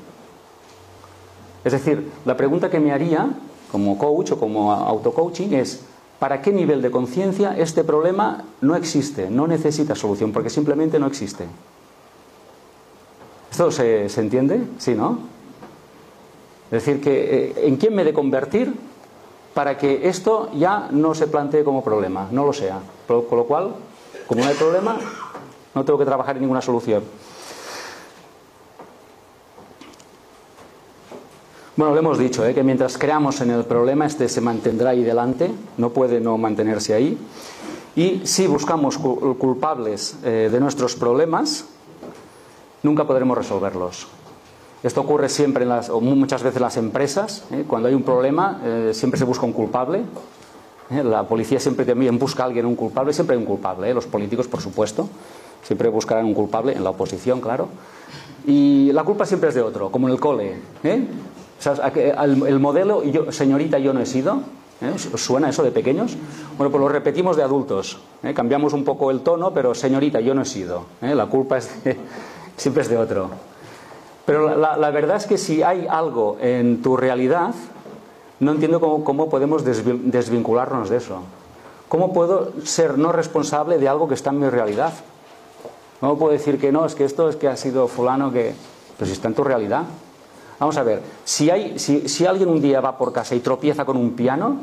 Es decir, la pregunta que me haría como coach o como auto-coaching es, ¿para qué nivel de conciencia este problema no existe, no necesita solución? Porque simplemente no existe. ¿Esto se, entiende? Sí, ¿no? Es decir, que eh, ¿en quién me he de convertir para que esto ya no se plantee como problema, no lo sea? Con lo cual, como no hay problema, no tengo que trabajar en ninguna solución. Bueno, lo hemos dicho, ¿eh? que mientras creamos en el problema, este se mantendrá ahí delante, no puede no mantenerse ahí. Y si buscamos culpables eh, de nuestros problemas, nunca podremos resolverlos. Esto ocurre siempre muchas veces en las empresas. ¿eh? Cuando hay un problema, eh, siempre se busca un culpable. ¿eh? La policía siempre también busca a alguien un culpable, siempre hay un culpable. Los políticos, por supuesto, siempre buscarán un culpable, en la oposición, claro. Y la culpa siempre es de otro, como en el cole. El modelo, señorita, yo no he sido. ¿Os suena eso de pequeños? Bueno, pues lo repetimos de adultos. Cambiamos un poco el tono, pero señorita, yo no he sido. La culpa es de siempre es de otro. Pero la, verdad es que si hay algo en tu realidad, no entiendo cómo, podemos desvincularnos de eso. ¿Cómo puedo ser no responsable de algo que está en mi realidad? ¿Cómo puedo decir que no? Es que esto es que ha sido fulano que... Pues si está en tu realidad. Vamos a ver, si, hay, si, alguien un día va por casa y tropieza con un piano,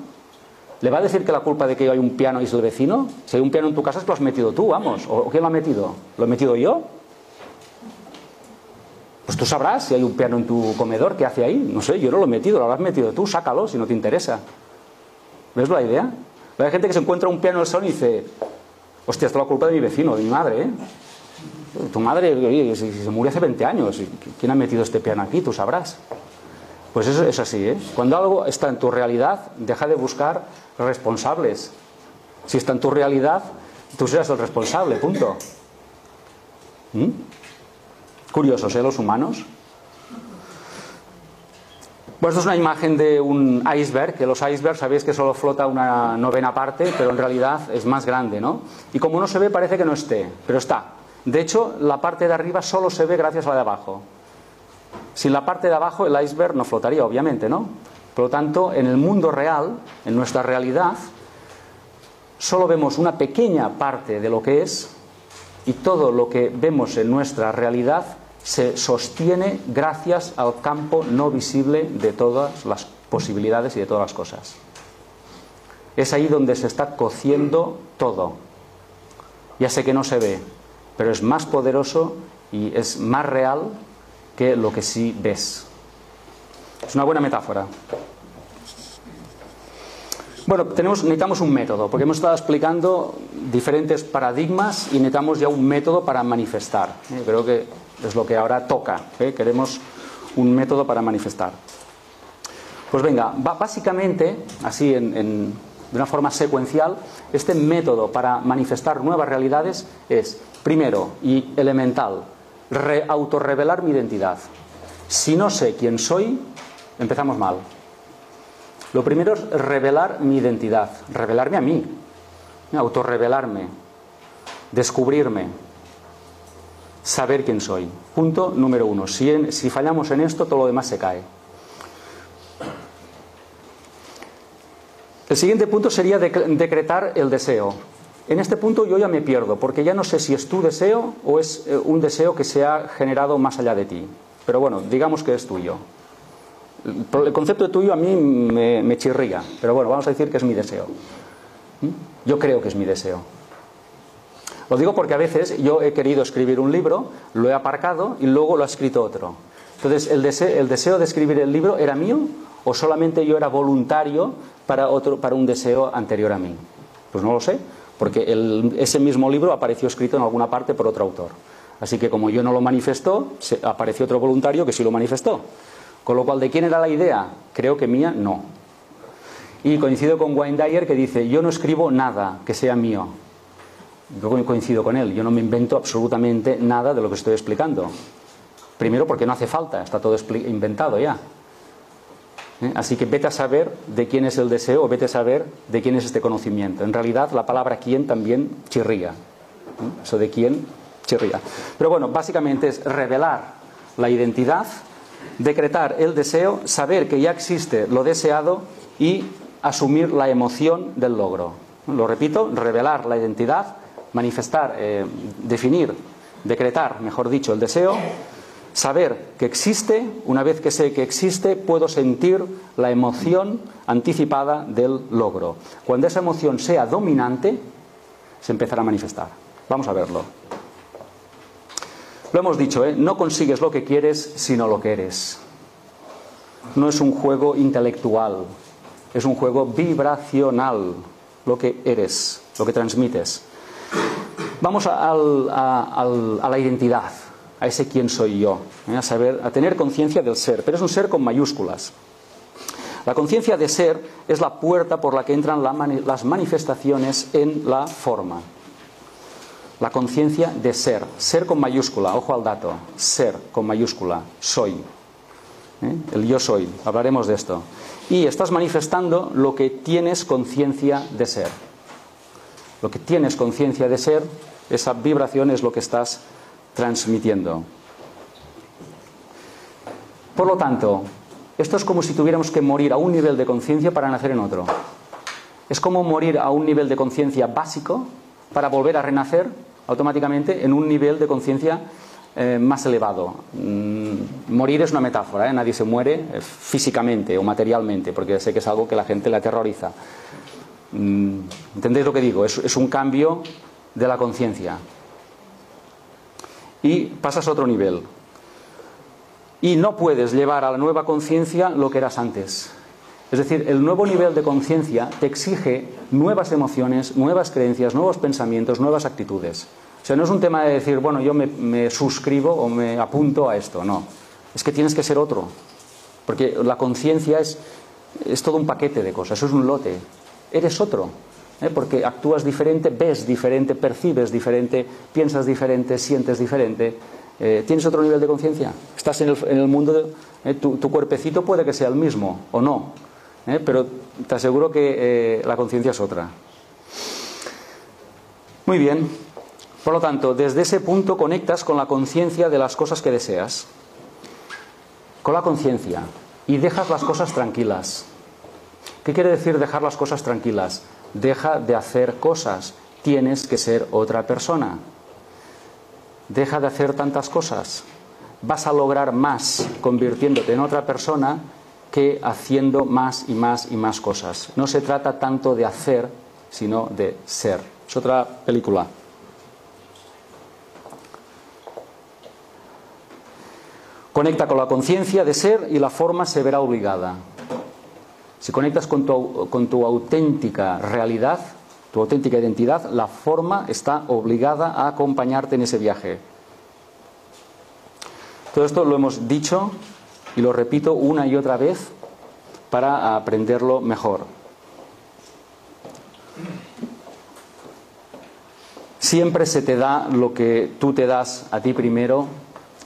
¿le va a decir que la culpa de que hay un piano es el vecino? Si hay un piano en tu casa es que lo has metido tú, vamos. ¿O quién lo ha metido? ¿Lo he metido yo? Pues tú sabrás si hay un piano en tu comedor, ¿qué hace ahí? No sé, yo no lo he metido, lo habrás metido tú, sácalo si no te interesa. ¿Ves la idea? Hay gente que se encuentra un piano en el salón y dice, hostia, esto es la culpa de mi vecino, de mi madre, ¿eh? Tu madre se murió hace 20 años, ¿quién ha metido este piano aquí? Tú sabrás. Pues eso es así, ¿eh? Cuando algo está en tu realidad, deja de buscar responsables. Si está en tu realidad, tú serás el responsable, punto. ¿Mm? Curiosos, ¿eh? Los humanos. Pues esto es una imagen de un iceberg, que los icebergs sabéis que solo flota una novena parte, pero en realidad es más grande, ¿no? Y como no se ve parece que no esté, pero está. De hecho, la parte de arriba solo se ve gracias a la de abajo. Sin la parte de abajo el iceberg no flotaría, obviamente, ¿no? Por lo tanto, en el mundo real, en nuestra realidad, solo vemos una pequeña parte de lo que es y todo lo que vemos en nuestra realidad se sostiene gracias al campo no visible de todas las posibilidades y de todas las cosas. Es ahí donde se está cociendo todo. Ya sé que no se ve, pero es más poderoso y es más real que lo que sí ves. Es una buena metáfora. Bueno, tenemos, necesitamos un método, porque hemos estado explicando diferentes paradigmas y necesitamos ya un método para manifestar. Creo que es lo que ahora toca. ¿eh? Queremos un método para manifestar. Pues venga, básicamente, así de una forma secuencial, este método para manifestar nuevas realidades es, primero y elemental, autorrevelar mi identidad. Si no sé quién soy, empezamos mal. Lo primero es revelar mi identidad, revelarme a mí, autorrevelarme, descubrirme, saber quién soy. Punto número uno. Si, si fallamos en esto, todo lo demás se cae. El siguiente punto sería decretar el deseo. En este punto yo ya me pierdo, porque ya no sé si es tu deseo o es eh, un deseo que se ha generado más allá de ti. Pero bueno, digamos que es tuyo. El concepto de tuyo a mí me, me chirría, pero bueno, vamos a decir que es mi deseo. ¿Mm? Yo creo que es mi deseo. Lo digo porque a veces yo he querido escribir un libro, lo he aparcado y luego lo ha escrito otro. Entonces, ¿el deseo, de escribir el libro era mío o solamente yo era voluntario para, otro, para un deseo anterior a mí? Pues no lo sé, porque ese mismo libro apareció escrito en alguna parte por otro autor. Así que como yo no lo manifestó, apareció otro voluntario que sí lo manifestó. Con lo cual, ¿de quién era la idea? Creo que mía no. Y coincido con Wayne Dyer que dice, yo no escribo nada que sea mío. Yo coincido con él, yo no me invento absolutamente nada de lo que estoy explicando. Primero porque no hace falta, está todo inventado ya. ¿Eh? Así que vete a saber de quién es el deseo o vete a saber de quién es este conocimiento. En realidad la palabra quién también chirría. ¿Eh? Eso de quién chirría. Pero bueno, básicamente es revelar la identidad, decretar el deseo, saber que ya existe lo deseado y asumir la emoción del logro. Lo repito, revelar la identidad, manifestar, eh, definir, decretar, mejor dicho, el deseo, saber que existe, una vez que sé que existe, puedo sentir la emoción anticipada del logro. Cuando esa emoción sea dominante, se empezará a manifestar. Vamos a verlo. Lo hemos dicho, ¿eh? no consigues lo que quieres, sino lo que eres. No es un juego intelectual, es un juego vibracional, lo que eres, lo que transmites. Vamos a, la identidad, a ese quién soy yo, ¿eh? a saber, a tener conciencia del ser, pero es un ser con mayúsculas. La conciencia de ser es la puerta por la que entran las manifestaciones en la forma. La conciencia de ser, ser con mayúscula, ojo al dato, ser con mayúscula, soy. ¿eh? El yo soy, hablaremos de esto. Y estás manifestando lo que tienes conciencia de ser. Lo que tienes conciencia de ser, esa vibración es lo que estás transmitiendo. Por lo tanto, esto es como si tuviéramos que morir a un nivel de conciencia para nacer en otro. Es como morir a un nivel de conciencia básico para volver a renacer automáticamente en un nivel de conciencia eh, más elevado. Mm, morir es una metáfora, ¿eh? nadie se muere eh, físicamente o materialmente, porque sé que es algo que la gente le aterroriza. Mm, ¿Entendéis lo que digo? Es, un cambio de la conciencia. Y pasas a otro nivel. Y no puedes llevar a la nueva conciencia lo que eras antes. Es decir, el nuevo nivel de conciencia te exige nuevas emociones, nuevas creencias, nuevos pensamientos, nuevas actitudes. O sea, no es un tema de decir, bueno, yo me, suscribo o me apunto a esto, no. Es que tienes que ser otro. Porque la conciencia es, es todo un paquete de cosas, eso es un lote. Eres otro. ¿eh? Porque actúas diferente, ves diferente, percibes diferente, piensas diferente, sientes diferente. Eh, ¿Tienes otro nivel de conciencia? Estás en el, mundo, de, eh, tu, cuerpecito puede que sea el mismo o no, pero te aseguro que la conciencia es otra. Muy bien, por lo tanto, desde ese punto conectas con la conciencia de las cosas que deseas. Con la conciencia. Y dejas las cosas tranquilas. ¿Qué quiere decir dejar las cosas tranquilas? Deja de hacer cosas. Tienes que ser otra persona. Deja de hacer tantas cosas. Vas a lograr más convirtiéndote en otra persona que haciendo más y más y más cosas. No se trata tanto de hacer, sino de ser. Es otra película. Conecta con la conciencia de ser y la forma se verá obligada. Si conectas con tu, auténtica realidad, tu auténtica identidad, la forma está obligada a acompañarte en ese viaje. Todo esto lo hemos dicho y lo repito una y otra vez para aprenderlo mejor. Siempre se te da lo que tú te das a ti primero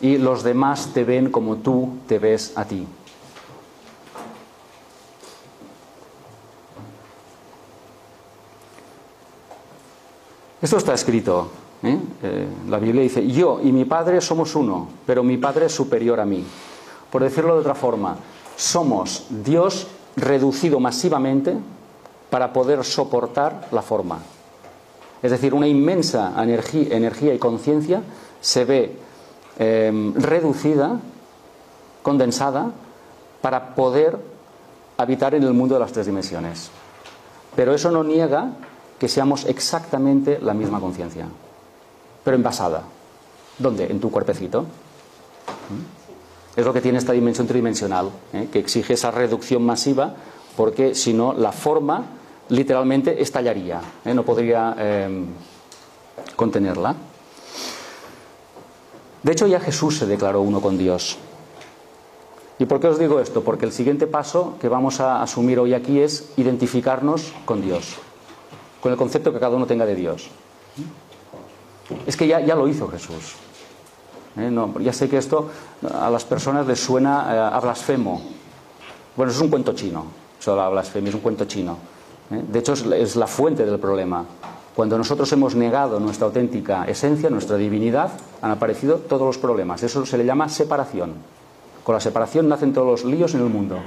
y los demás te ven como tú te ves a ti. Esto está escrito. ¿eh? Eh, la Biblia dice, yo y mi Padre somos uno, pero mi Padre es superior a mí. Por decirlo de otra forma, somos Dios reducido masivamente para poder soportar la forma. Es decir, una inmensa energía, y conciencia se ve Em, reducida, condensada, para poder habitar en el mundo de las tres dimensiones. Pero eso no niega que seamos exactamente la misma conciencia, pero envasada. ¿Dónde? En tu cuerpecito. ¿Mm? Es lo que tiene esta dimensión tridimensional, ¿eh? que exige esa reducción masiva, porque si no, la forma literalmente estallaría, ¿eh? no podría em, contenerla. De hecho, ya Jesús se declaró uno con Dios. ¿Y por qué os digo esto? Porque el siguiente paso que vamos a asumir hoy aquí es identificarnos con Dios, con el concepto que cada uno tenga de Dios. Es que ya, ya lo hizo Jesús. ¿eh? No, ya sé que esto a las personas les suena eh, a blasfemo. Bueno, es un cuento chino. Eso la blasfemia es un cuento chino. ¿eh? De hecho, es, es la fuente del problema. Cuando nosotros hemos negado nuestra auténtica esencia, nuestra divinidad, han aparecido todos los problemas. Eso se le llama separación. Con la separación nacen todos los líos en el mundo.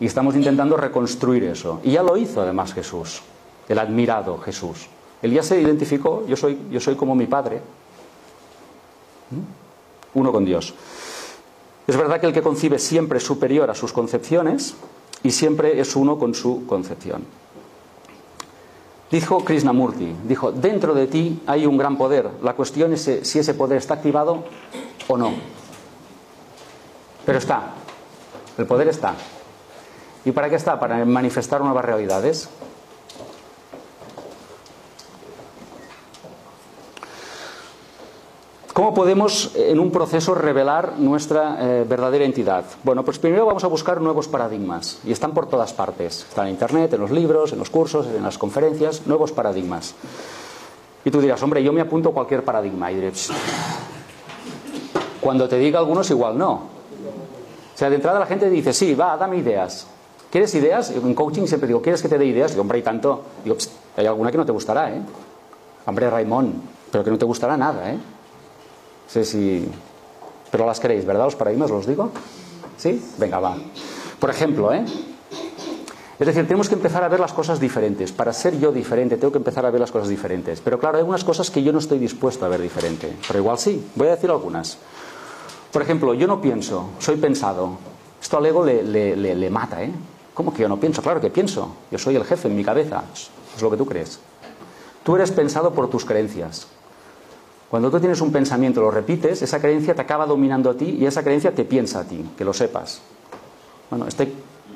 Y estamos intentando reconstruir eso. Y ya lo hizo además Jesús, el admirado Jesús. Ya se identificó, yo soy, yo soy como mi Padre, ¿Mm? uno con Dios. Es verdad que el que concibe siempre es superior a sus concepciones y siempre es uno con su concepción. Dijo Krishnamurti, dijo, dentro de ti hay un gran poder. La cuestión es si ese poder está activado o no. Pero está. El poder está. ¿Y para qué está? Para manifestar nuevas realidades. ¿Cómo podemos en un proceso revelar nuestra eh, verdadera entidad? Bueno, pues primero vamos a buscar nuevos paradigmas y están por todas partes. Están en Internet, en los libros, en los cursos, en las conferencias, nuevos paradigmas. Y tú dirás, hombre, yo me apunto a cualquier paradigma. Y diré, cuando te diga algunos, igual no. O sea, de entrada la gente dice, sí, va, dame ideas. ¿Quieres ideas? En coaching siempre digo, ¿quieres que te dé ideas? Digo, hombre, y tanto. Digo, hay alguna que no te gustará, ¿eh? Hombre, Raimón, pero que no te gustará nada, ¿eh? Sí, sí. Pero las queréis, ¿verdad? Los paradigmas, los digo. ¿Sí? Venga, va. Por ejemplo, ¿eh? Es decir, tenemos que empezar a ver las cosas diferentes. Para ser yo diferente, tengo que empezar a ver las cosas diferentes. Pero claro, hay algunas cosas que yo no estoy dispuesto a ver diferente. Pero igual sí. Voy a decir algunas. Por ejemplo, yo no pienso, soy pensado. Esto al ego le, le, le, le mata, ¿eh? ¿Cómo que yo no pienso? Claro que pienso. Yo soy el jefe en mi cabeza. Es lo que tú crees. Tú eres pensado por tus creencias. Cuando tú tienes un pensamiento, lo repites, esa creencia te acaba dominando a ti y esa creencia te piensa a ti, que lo sepas. Bueno, este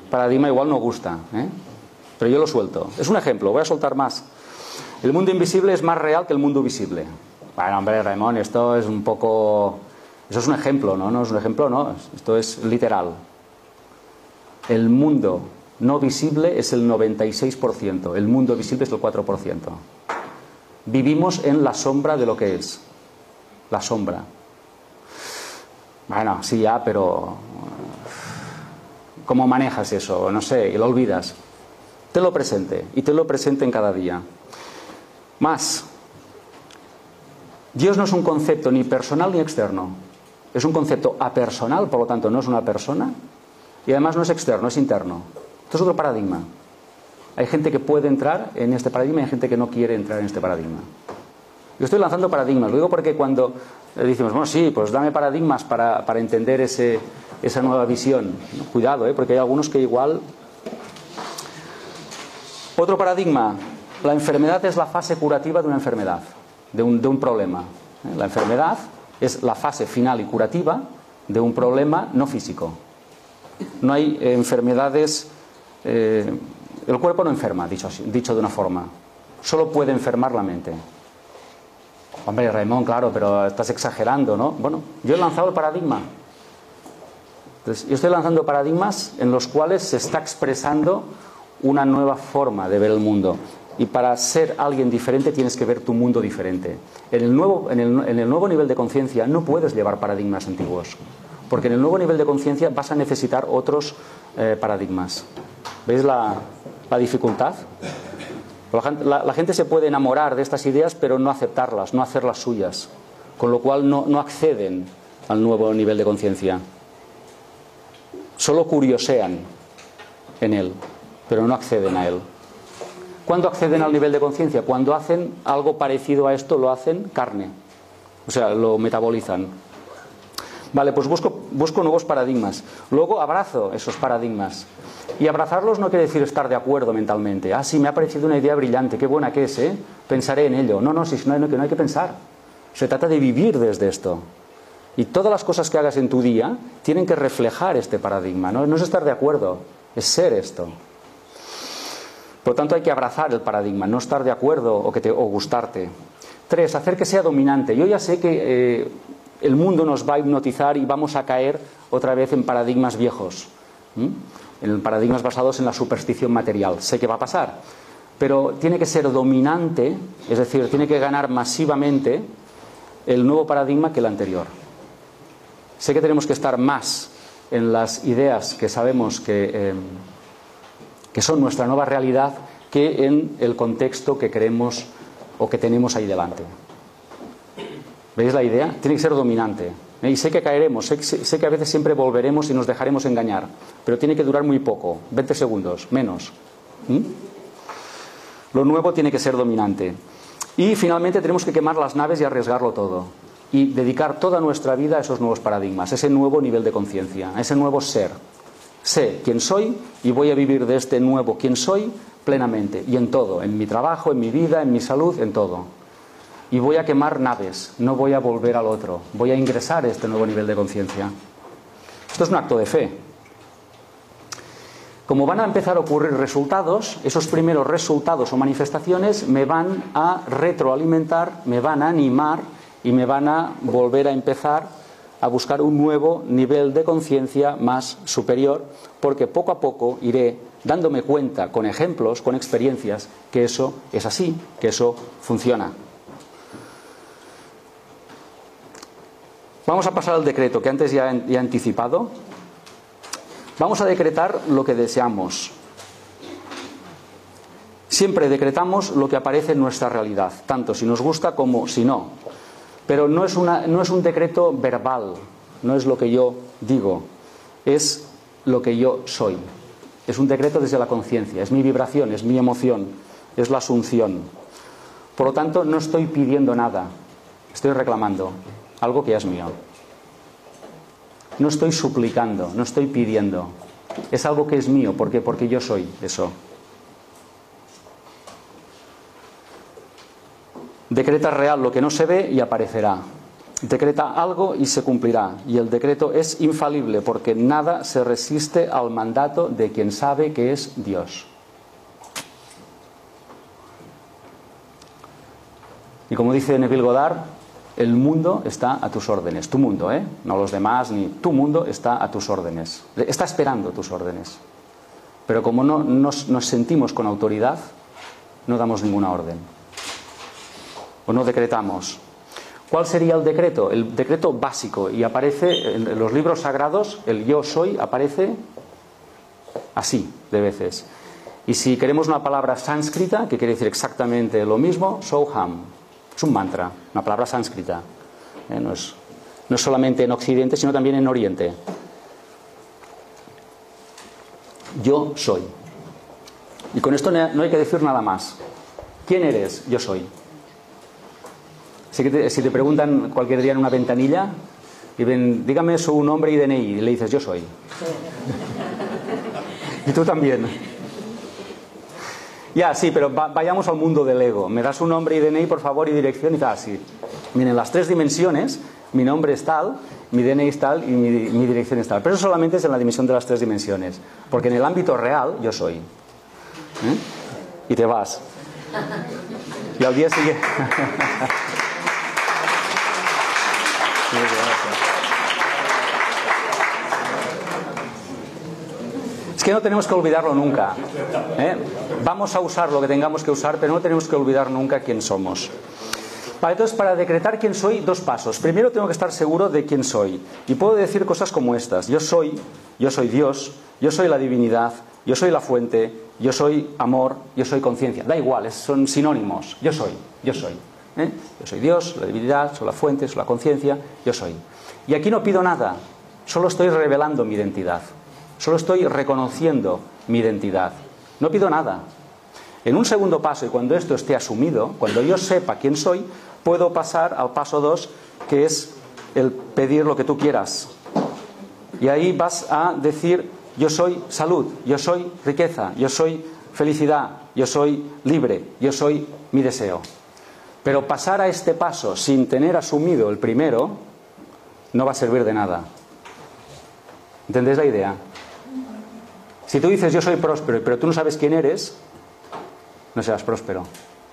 paradigma igual no gusta, ¿eh? pero yo lo suelto. Es un ejemplo, voy a soltar más. El mundo invisible es más real que el mundo visible. Bueno, hombre, Ramón, esto es un poco... Eso es un ejemplo, ¿no? No es un ejemplo, no. Esto es literal. El mundo no visible es el 96%, el mundo visible es el 4%. Vivimos en la sombra de lo que es la sombra. Bueno, sí, ya, pero ¿cómo manejas eso? No sé, y lo olvidas. Te lo presente, y te lo presente en cada día. Más, Dios no es un concepto ni personal ni externo. Es un concepto apersonal, por lo tanto no es una persona, y además no es externo, es interno. Esto es otro paradigma. Hay gente que puede entrar en este paradigma y hay gente que no quiere entrar en este paradigma. Yo estoy lanzando paradigmas, lo digo porque cuando decimos, bueno, sí, pues dame paradigmas para, para entender ese, esa nueva visión. Cuidado, ¿eh? porque hay algunos que igual... Otro paradigma, la enfermedad es la fase curativa de una enfermedad, de un, de un problema. ¿eh? La enfermedad es la fase final y curativa de un problema no físico. No hay enfermedades... Eh, el cuerpo no enferma, dicho, de una forma. Solo puede enfermar la mente. Hombre, Raymond, claro, pero estás exagerando, ¿no? Bueno, yo he lanzado el paradigma. Yo estoy lanzando paradigmas en los cuales se está expresando una nueva forma de ver el mundo. Y para ser alguien diferente tienes que ver tu mundo diferente. En el nuevo, en el nuevo nivel de conciencia no puedes llevar paradigmas antiguos, porque en el nuevo nivel de conciencia vas a necesitar otros eh, paradigmas. ¿Veis la, la dificultad? La, gente se puede enamorar de estas ideas, pero no aceptarlas, no hacerlas suyas, con lo cual no, no acceden al nuevo nivel de conciencia. Solo curiosean en él, pero no acceden a él. ¿Cuándo acceden al nivel de conciencia? Cuando hacen algo parecido a esto, lo hacen carne, o sea, lo metabolizan. Vale, pues busco, busco nuevos paradigmas. Luego abrazo esos paradigmas. Y abrazarlos no quiere decir estar de acuerdo mentalmente. Ah, sí, me ha parecido una idea brillante, qué buena que es, ¿eh? Pensaré en ello. No, no, si no, no, no hay que pensar. Se trata de vivir desde esto. Y todas las cosas que hagas en tu día tienen que reflejar este paradigma. No, no es estar de acuerdo, es ser esto. Por lo tanto, hay que abrazar el paradigma, no estar de acuerdo o, que te, o gustarte. Tres, hacer que sea dominante. Yo ya sé que eh, el mundo nos va a hipnotizar y vamos a caer otra vez en paradigmas viejos. En paradigmas basados en la superstición material. Sé que va a pasar, pero tiene que ser dominante, es decir, tiene que ganar masivamente el nuevo paradigma que el anterior. Sé que tenemos que estar más en las ideas que sabemos que, eh, que son nuestra nueva realidad que en el contexto que creemos o que tenemos ahí delante. ¿Veis la idea? Tiene que ser dominante. Y sé que caeremos, sé, que a veces siempre volveremos y nos dejaremos engañar, pero tiene que durar muy poco, 20 segundos, menos. ¿Mm? Lo nuevo tiene que ser dominante. Y finalmente tenemos que quemar las naves y arriesgarlo todo. Y dedicar toda nuestra vida a esos nuevos paradigmas, a ese nuevo nivel de conciencia, a ese nuevo ser. Sé quién soy y voy a vivir de este nuevo quién soy plenamente. Y en todo, en mi trabajo, en mi vida, en mi salud, en todo. Y voy a quemar naves, no voy a volver al otro. Voy a ingresar a este nuevo nivel de conciencia. Esto es un acto de fe. Como van a empezar a ocurrir resultados, esos primeros resultados o manifestaciones me van a retroalimentar, me van a animar y me van a volver a empezar a buscar un nuevo nivel de conciencia más superior, porque poco a poco iré dándome cuenta con ejemplos, con experiencias, que eso es así, que eso funciona. Vamos a pasar al decreto que antes ya he anticipado. Vamos a decretar lo que deseamos. Siempre decretamos lo que aparece en nuestra realidad, tanto si nos gusta como si no. Pero no es, un decreto verbal, no es lo que yo digo, es lo que yo soy. Es un decreto desde la conciencia, es mi vibración, es mi emoción, es la asunción. Por lo tanto, no estoy pidiendo nada, estoy reclamando algo que es mío. No estoy suplicando, no estoy pidiendo. Es algo que es mío. ¿Por qué? Porque yo soy eso. Decreta real lo que no se ve y aparecerá. Decreta algo y se cumplirá. Y el decreto es infalible porque nada se resiste al mandato de quien sabe que es Dios. Y como dice Neville Goddard, el mundo está a tus órdenes, tu mundo, ¿eh? no los demás, ni tu mundo está a tus órdenes, está esperando tus órdenes. Pero como no nos, sentimos con autoridad, no damos ninguna orden. O no decretamos. ¿Cuál sería el decreto? El decreto básico. Y aparece en los libros sagrados, el yo soy aparece así de veces. Y si queremos una palabra sánscrita, que quiere decir exactamente lo mismo, soham, es un mantra, una palabra sánscrita. Eh, no, es, no es solamente en Occidente, sino también en Oriente. Yo soy. Y con esto no hay que decir nada más. ¿Quién eres? Yo soy. Así que si te preguntan cualquier día en una ventanilla y ven, dígame su nombre y DNI, y le dices, yo soy. y tú también. Ya, sí, pero vayamos al mundo del ego. Me das un nombre y DNI, por favor, y dirección y tal, sí. Miren, las tres dimensiones, mi nombre es tal, mi DNI es tal y mi, dirección es tal. Pero eso solamente es en la dimensión de las tres dimensiones. Porque en el ámbito real, yo soy. ¿Eh? Y te vas. Y al día siguiente... Es que no tenemos que olvidarlo nunca. ¿eh? Vamos a usar lo que tengamos que usar, pero no tenemos que olvidar nunca quién somos. entonces, para decretar quién soy, dos pasos. Primero tengo que estar seguro de quién soy. Y puedo decir cosas como estas. Yo soy, yo soy Dios, yo soy la divinidad, yo soy la fuente, yo soy amor, yo soy conciencia. Da igual, son sinónimos. Yo soy, yo soy. ¿eh? Yo soy Dios, la divinidad, soy la fuente, soy la conciencia, yo soy. Y aquí no pido nada, solo estoy revelando mi identidad. Solo estoy reconociendo mi identidad. No pido nada. En un segundo paso, y cuando esto esté asumido, cuando yo sepa quién soy, puedo pasar al paso dos, que es el pedir lo que tú quieras. Y ahí vas a decir, yo soy salud, yo soy riqueza, yo soy felicidad, yo soy libre, yo soy mi deseo. Pero pasar a este paso sin tener asumido el primero no va a servir de nada. ¿Entendéis la idea? Si tú dices yo soy próspero, pero tú no sabes quién eres, no serás próspero.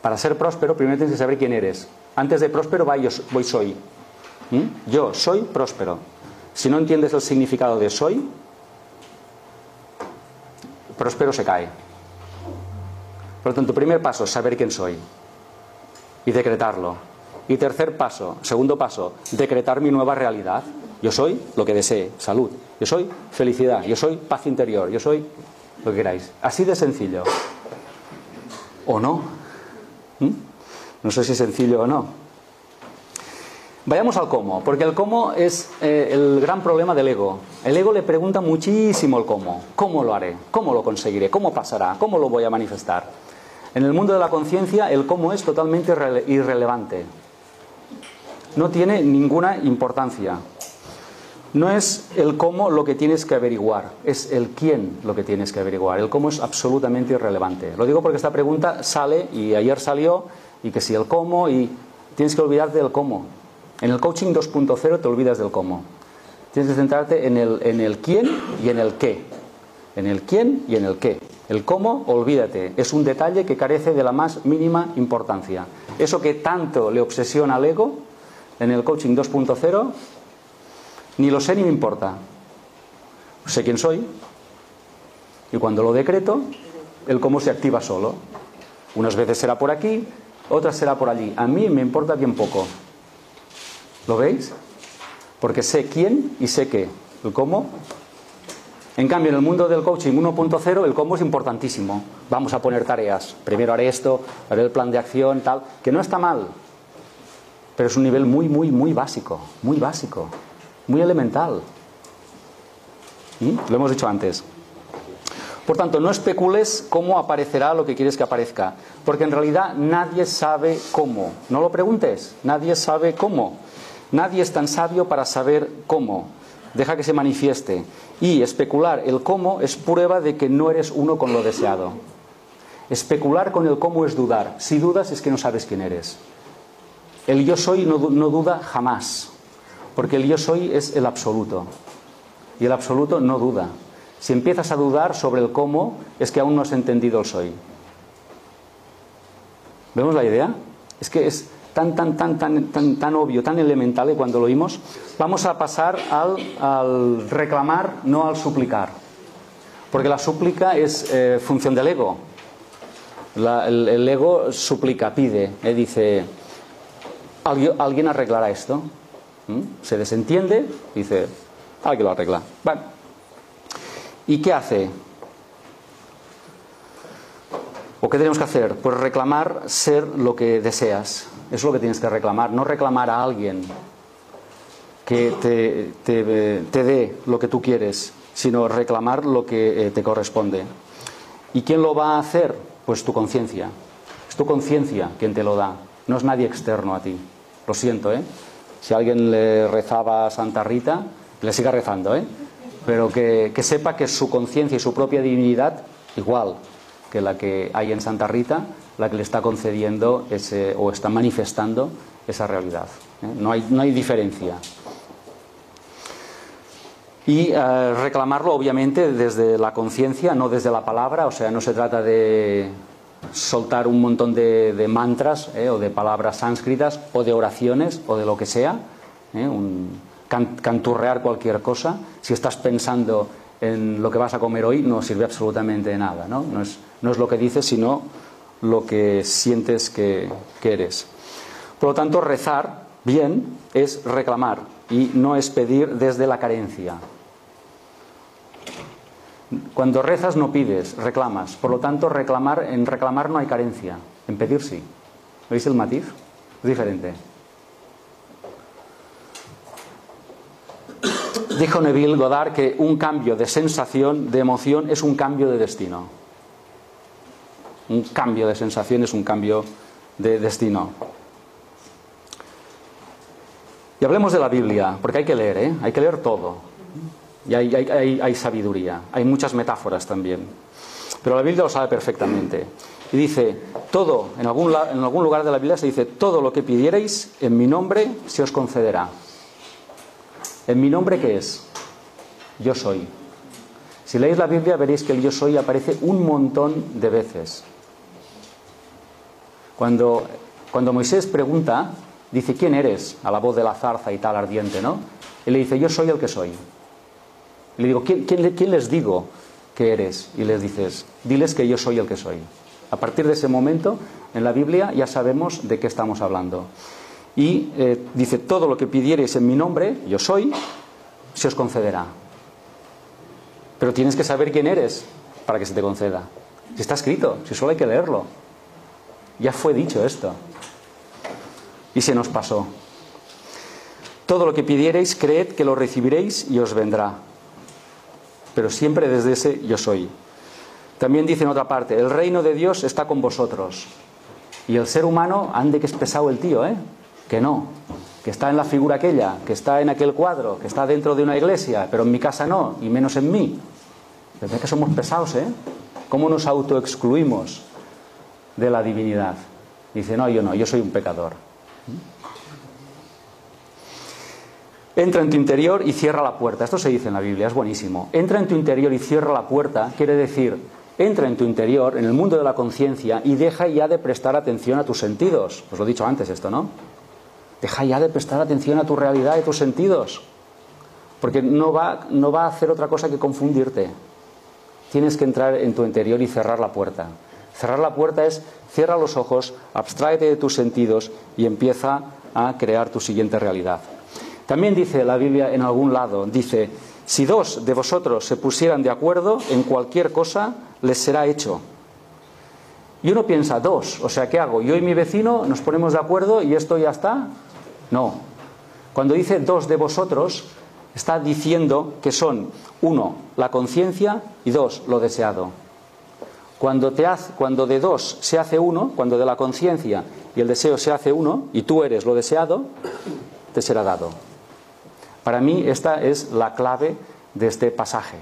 Para ser próspero, primero tienes que saber quién eres. Antes de próspero va yo voy soy. ¿Mm? Yo soy próspero. Si no entiendes el significado de soy, próspero se cae. Por lo tanto, primer paso, saber quién soy y decretarlo. Y tercer paso, segundo paso, decretar mi nueva realidad. Yo soy lo que desee, salud. Yo soy felicidad. Yo soy paz interior. Yo soy lo que queráis. Así de sencillo. ¿O no? ¿Mm? No sé si es sencillo o no. Vayamos al cómo, porque el cómo es eh, el gran problema del ego. El ego le pregunta muchísimo el cómo. ¿Cómo lo haré? ¿Cómo lo conseguiré? ¿Cómo pasará? ¿Cómo lo voy a manifestar? En el mundo de la conciencia el cómo es totalmente irrelevante. No tiene ninguna importancia. No es el cómo lo que tienes que averiguar, es el quién lo que tienes que averiguar. El cómo es absolutamente irrelevante. Lo digo porque esta pregunta sale y ayer salió y que si el cómo y tienes que olvidarte del cómo. En el coaching 2.0 te olvidas del cómo. Tienes que centrarte en el, en el quién y en el qué. En el quién y en el qué. El cómo, olvídate, es un detalle que carece de la más mínima importancia. Eso que tanto le obsesiona al ego, en el coaching 2.0, ni lo sé ni me importa. Sé quién soy y cuando lo decreto, el cómo se activa solo. Unas veces será por aquí, otras será por allí. A mí me importa bien poco. ¿Lo veis? Porque sé quién y sé qué. El cómo. En cambio, en el mundo del coaching 1.0, el cómo es importantísimo. Vamos a poner tareas. Primero haré esto, haré el plan de acción, tal. Que no está mal. Pero es un nivel muy, muy, muy básico. Muy básico. Muy elemental. ¿Mm? Lo hemos dicho antes. Por tanto, no especules cómo aparecerá lo que quieres que aparezca, porque en realidad nadie sabe cómo. No lo preguntes, nadie sabe cómo. Nadie es tan sabio para saber cómo. Deja que se manifieste. Y especular el cómo es prueba de que no eres uno con lo deseado. Especular con el cómo es dudar. Si dudas es que no sabes quién eres. El yo soy no, duda jamás, porque el yo soy es el absoluto. Y el absoluto no duda. Si empiezas a dudar sobre el cómo, es que aún no has entendido el soy. ¿Vemos la idea? Es que es, tan, tan, tan, tan, tan, tan obvio, tan elemental que cuando lo oímos, vamos a pasar al, reclamar, no al suplicar. Porque la súplica es eh, función del ego. el, ego suplica, pide, eh, dice, ¿alguien, ¿alguien arreglará esto? ¿Mm? Se desentiende, dice, alguien lo arregla. Bueno. ¿Y qué hace? ¿O qué tenemos que hacer? Pues reclamar ser lo que deseas. Eso es lo que tienes que reclamar, no reclamar a alguien que te, te, dé lo que tú quieres, sino reclamar lo que eh, te corresponde. ¿Y quién lo va a hacer? Pues tu conciencia. Es tu conciencia quien te lo da, no es nadie externo a ti. Lo siento, ¿eh? Si alguien le rezaba a Santa Rita, le siga rezando, ¿eh? Pero que, que sepa que su conciencia y su propia divinidad, igual que la que hay en Santa Rita, la que le está concediendo ese, o está manifestando esa realidad. ¿eh? No, hay, no hay diferencia. Y eh, reclamarlo, obviamente, desde la conciencia, no desde la palabra, o sea, no se trata de soltar un montón de, mantras ¿eh? o de palabras sánscritas o de oraciones o de lo que sea, un, canturrear cualquier cosa. Si estás pensando en lo que vas a comer hoy, no sirve absolutamente de nada, ¿no? No es, no es lo que dices, sino lo que sientes que, eres. Por lo tanto, rezar bien es reclamar y no es pedir desde la carencia. Cuando rezas no pides, reclamas. Por lo tanto, reclamar, en reclamar no hay carencia, en pedir sí. ¿Veis el matiz? Es diferente. Dijo Neville Goddard que un cambio de sensación, de emoción, es un cambio de destino. Un cambio de sensación es un cambio de destino. Y hablemos de la Biblia, porque hay que leer, ¿eh? hay que leer todo. Y hay, sabiduría, hay muchas metáforas también. Pero la Biblia lo sabe perfectamente. Y dice, todo, en algún, en algún lugar de la Biblia se dice, todo lo que pidierais en mi nombre se os concederá. ¿En mi nombre qué es? Yo soy. Si leéis la Biblia veréis que el yo soy aparece un montón de veces. Cuando, cuando Moisés pregunta, dice, ¿quién eres? A la voz de la zarza y tal ardiente, ¿no? Y le dice, yo soy el que soy. Le digo, ¿quién, quién, les digo que eres? Y les dices, diles que yo soy el que soy. A partir de ese momento, en la Biblia ya sabemos de qué estamos hablando. Y eh, dice, todo lo que pidiereis en mi nombre, yo soy, se os concederá. Pero tienes que saber quién eres para que se te conceda. Si está escrito, si solo hay que leerlo. Ya fue dicho esto. Y se nos pasó. Todo lo que pidiereis, creed que lo recibiréis y os vendrá. Pero siempre desde ese yo soy. También dice en otra parte, el reino de Dios está con vosotros. Y el ser humano, ande que es pesado el tío, ¿eh? Que no, que está en la figura aquella, que está en aquel cuadro, que está dentro de una iglesia, pero en mi casa no, y menos en mí. Pero que somos pesados, ¿eh? ¿Cómo nos autoexcluimos de la divinidad? Dice, no, yo no, yo soy un pecador. Entra en tu interior y cierra la puerta. Esto se dice en la Biblia, es buenísimo. Entra en tu interior y cierra la puerta quiere decir, entra en tu interior, en el mundo de la conciencia, y deja ya de prestar atención a tus sentidos. Os lo he dicho antes esto, ¿no? Deja ya de prestar atención a tu realidad y tus sentidos. Porque no va, no va a hacer otra cosa que confundirte. Tienes que entrar en tu interior y cerrar la puerta. Cerrar la puerta es cierra los ojos, abstráete de tus sentidos y empieza a crear tu siguiente realidad. También dice la Biblia en algún lado, dice, si dos de vosotros se pusieran de acuerdo en cualquier cosa, les será hecho. Y uno piensa, dos, o sea, ¿qué hago? Yo y mi vecino nos ponemos de acuerdo y esto ya está. No. Cuando dice dos de vosotros, está diciendo que son, uno, la conciencia y dos, lo deseado. Cuando, te hace, cuando de dos se hace uno, cuando de la conciencia y el deseo se hace uno, y tú eres lo deseado, te será dado. Para mí esta es la clave de este pasaje.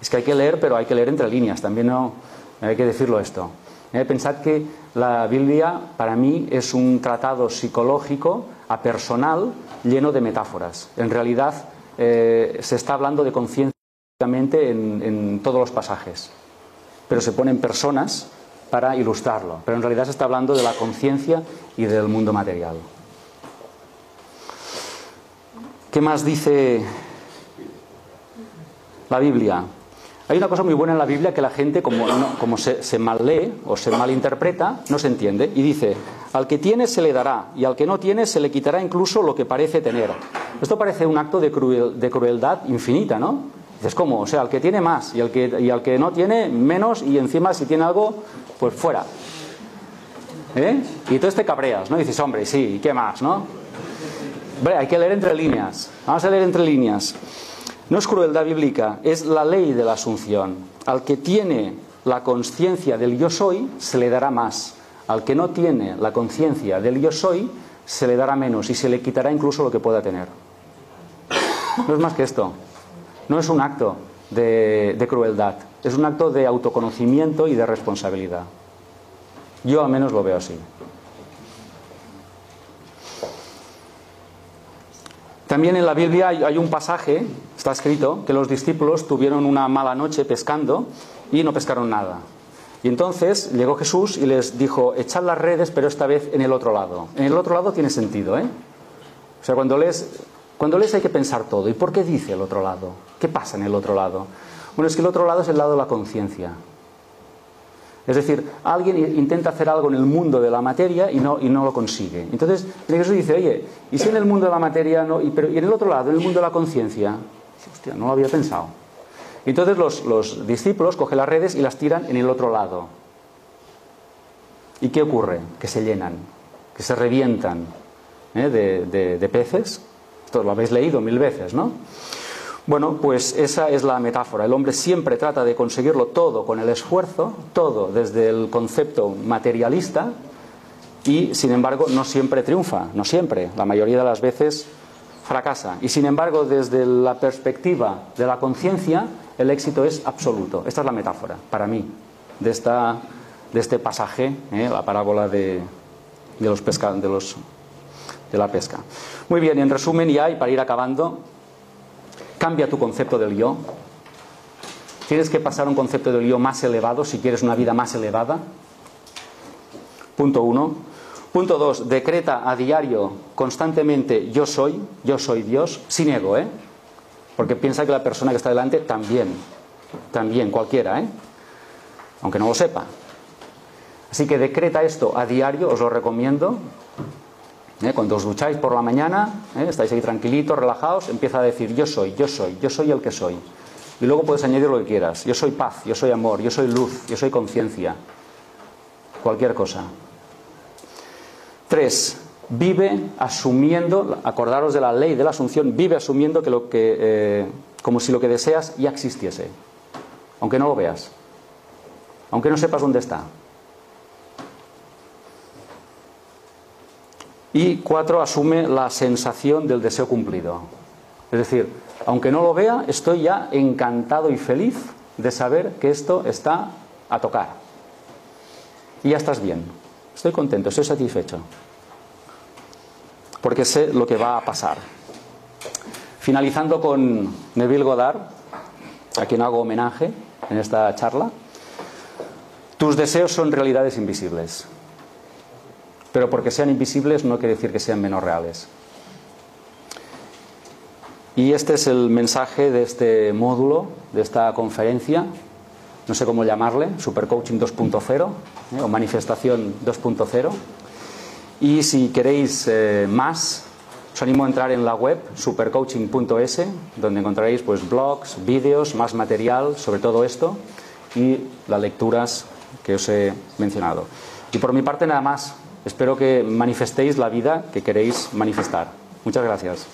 Es que hay que leer, pero hay que leer entre líneas, también no hay que decirlo esto. Eh, pensad que la Biblia para mí es un tratado psicológico, apersonal, lleno de metáforas. En realidad eh, se está hablando de conciencia en, en todos los pasajes, pero se ponen personas para ilustrarlo. Pero en realidad se está hablando de la conciencia y del mundo material. ¿Qué más dice la Biblia? Hay una cosa muy buena en la Biblia que la gente, como, como se, mal lee o se malinterpreta, no se entiende. Y dice, al que tiene se le dará y al que no tiene se le quitará incluso lo que parece tener. Esto parece un acto de, de crueldad infinita, ¿no? Dices, ¿cómo? O sea, al que tiene más y al que, al que no tiene menos y encima si tiene algo, pues fuera. ¿Eh? Y entonces te cabreas, ¿no? Dices, hombre, sí, ¿qué más, no? Hay que leer entre líneas. Vamos a leer entre líneas. No es crueldad bíblica, es la ley de la asunción. Al que tiene la conciencia del yo soy, se le dará más. Al que no tiene la conciencia del yo soy, se le dará menos y se le quitará incluso lo que pueda tener. No es más que esto. No es un acto de, de crueldad, es un acto de autoconocimiento y de responsabilidad. Yo al menos lo veo así. También en la Biblia hay, un pasaje, está escrito, que los discípulos tuvieron una mala noche pescando y no pescaron nada. Y entonces llegó Jesús y les dijo, echad las redes, pero esta vez en el otro lado. En el otro lado tiene sentido, ¿eh? O sea, cuando lees, cuando lees hay que pensar todo. ¿Y por qué dice el otro lado? ¿Qué pasa en el otro lado? Bueno, es que el otro lado es el lado de la conciencia. Es decir, alguien intenta hacer algo en el mundo de la materia y no, y no lo consigue. Entonces, Jesús dice, oye, ¿y si en el mundo de la materia no? Y, pero, ¿y en el otro lado, en el mundo de la conciencia? Hostia, no lo había pensado. Entonces los, los, discípulos cogen las redes y las tiran en el otro lado. ¿Y qué ocurre? Que se llenan, que se revientan ¿eh? de, de, de peces. Esto lo habéis leído mil veces, ¿no? Bueno, pues esa es la metáfora. El hombre siempre trata de conseguirlo todo con el esfuerzo, todo desde el concepto materialista y, sin embargo, no siempre triunfa, no siempre. La mayoría de las veces fracasa. Y, sin embargo, desde la perspectiva de la conciencia, el éxito es absoluto. Esta es la metáfora, para mí, de, esta, de este pasaje, ¿eh? la parábola de, de los pesca, de, los, de la pesca. Muy bien, en resumen ya, y para ir acabando, Cambia tu concepto del yo. Tienes que pasar a un concepto del yo más elevado si quieres una vida más elevada. Punto uno. Punto dos, decreta a diario constantemente yo soy, yo soy Dios, sin ego, ¿eh? Porque piensa que la persona que está delante también, también, cualquiera, ¿eh? Aunque no lo sepa. Así que decreta esto a diario, os lo recomiendo. ¿Eh? Cuando os ducháis por la mañana, ¿eh? estáis ahí tranquilitos, relajados, empieza a decir yo soy, yo soy, yo soy el que soy. Y luego puedes añadir lo que quieras. Yo soy paz, yo soy amor, yo soy luz, yo soy conciencia. Cualquier cosa. Tres, vive asumiendo, acordaros de la ley de la asunción, vive asumiendo que lo que, eh, como si lo que deseas ya existiese, aunque no lo veas, aunque no sepas dónde está. Y cuatro, asume la sensación del deseo cumplido. Es decir, aunque no lo vea, estoy ya encantado y feliz de saber que esto está a tocar. Y ya estás bien. Estoy contento, estoy satisfecho. Porque sé lo que va a pasar. Finalizando con Neville Goddard, a quien hago homenaje en esta charla. Tus deseos son realidades invisibles. Pero porque sean invisibles no quiere decir que sean menos reales. Y este es el mensaje de este módulo, de esta conferencia, no sé cómo llamarle, Supercoaching 2.0 ¿eh? o Manifestación 2.0. Y si queréis eh, más, os animo a entrar en la web supercoaching.es, donde encontraréis pues, blogs, vídeos, más material sobre todo esto y las lecturas que os he mencionado. Y por mi parte nada más. Espero que manifestéis la vida que queréis manifestar. Muchas gracias.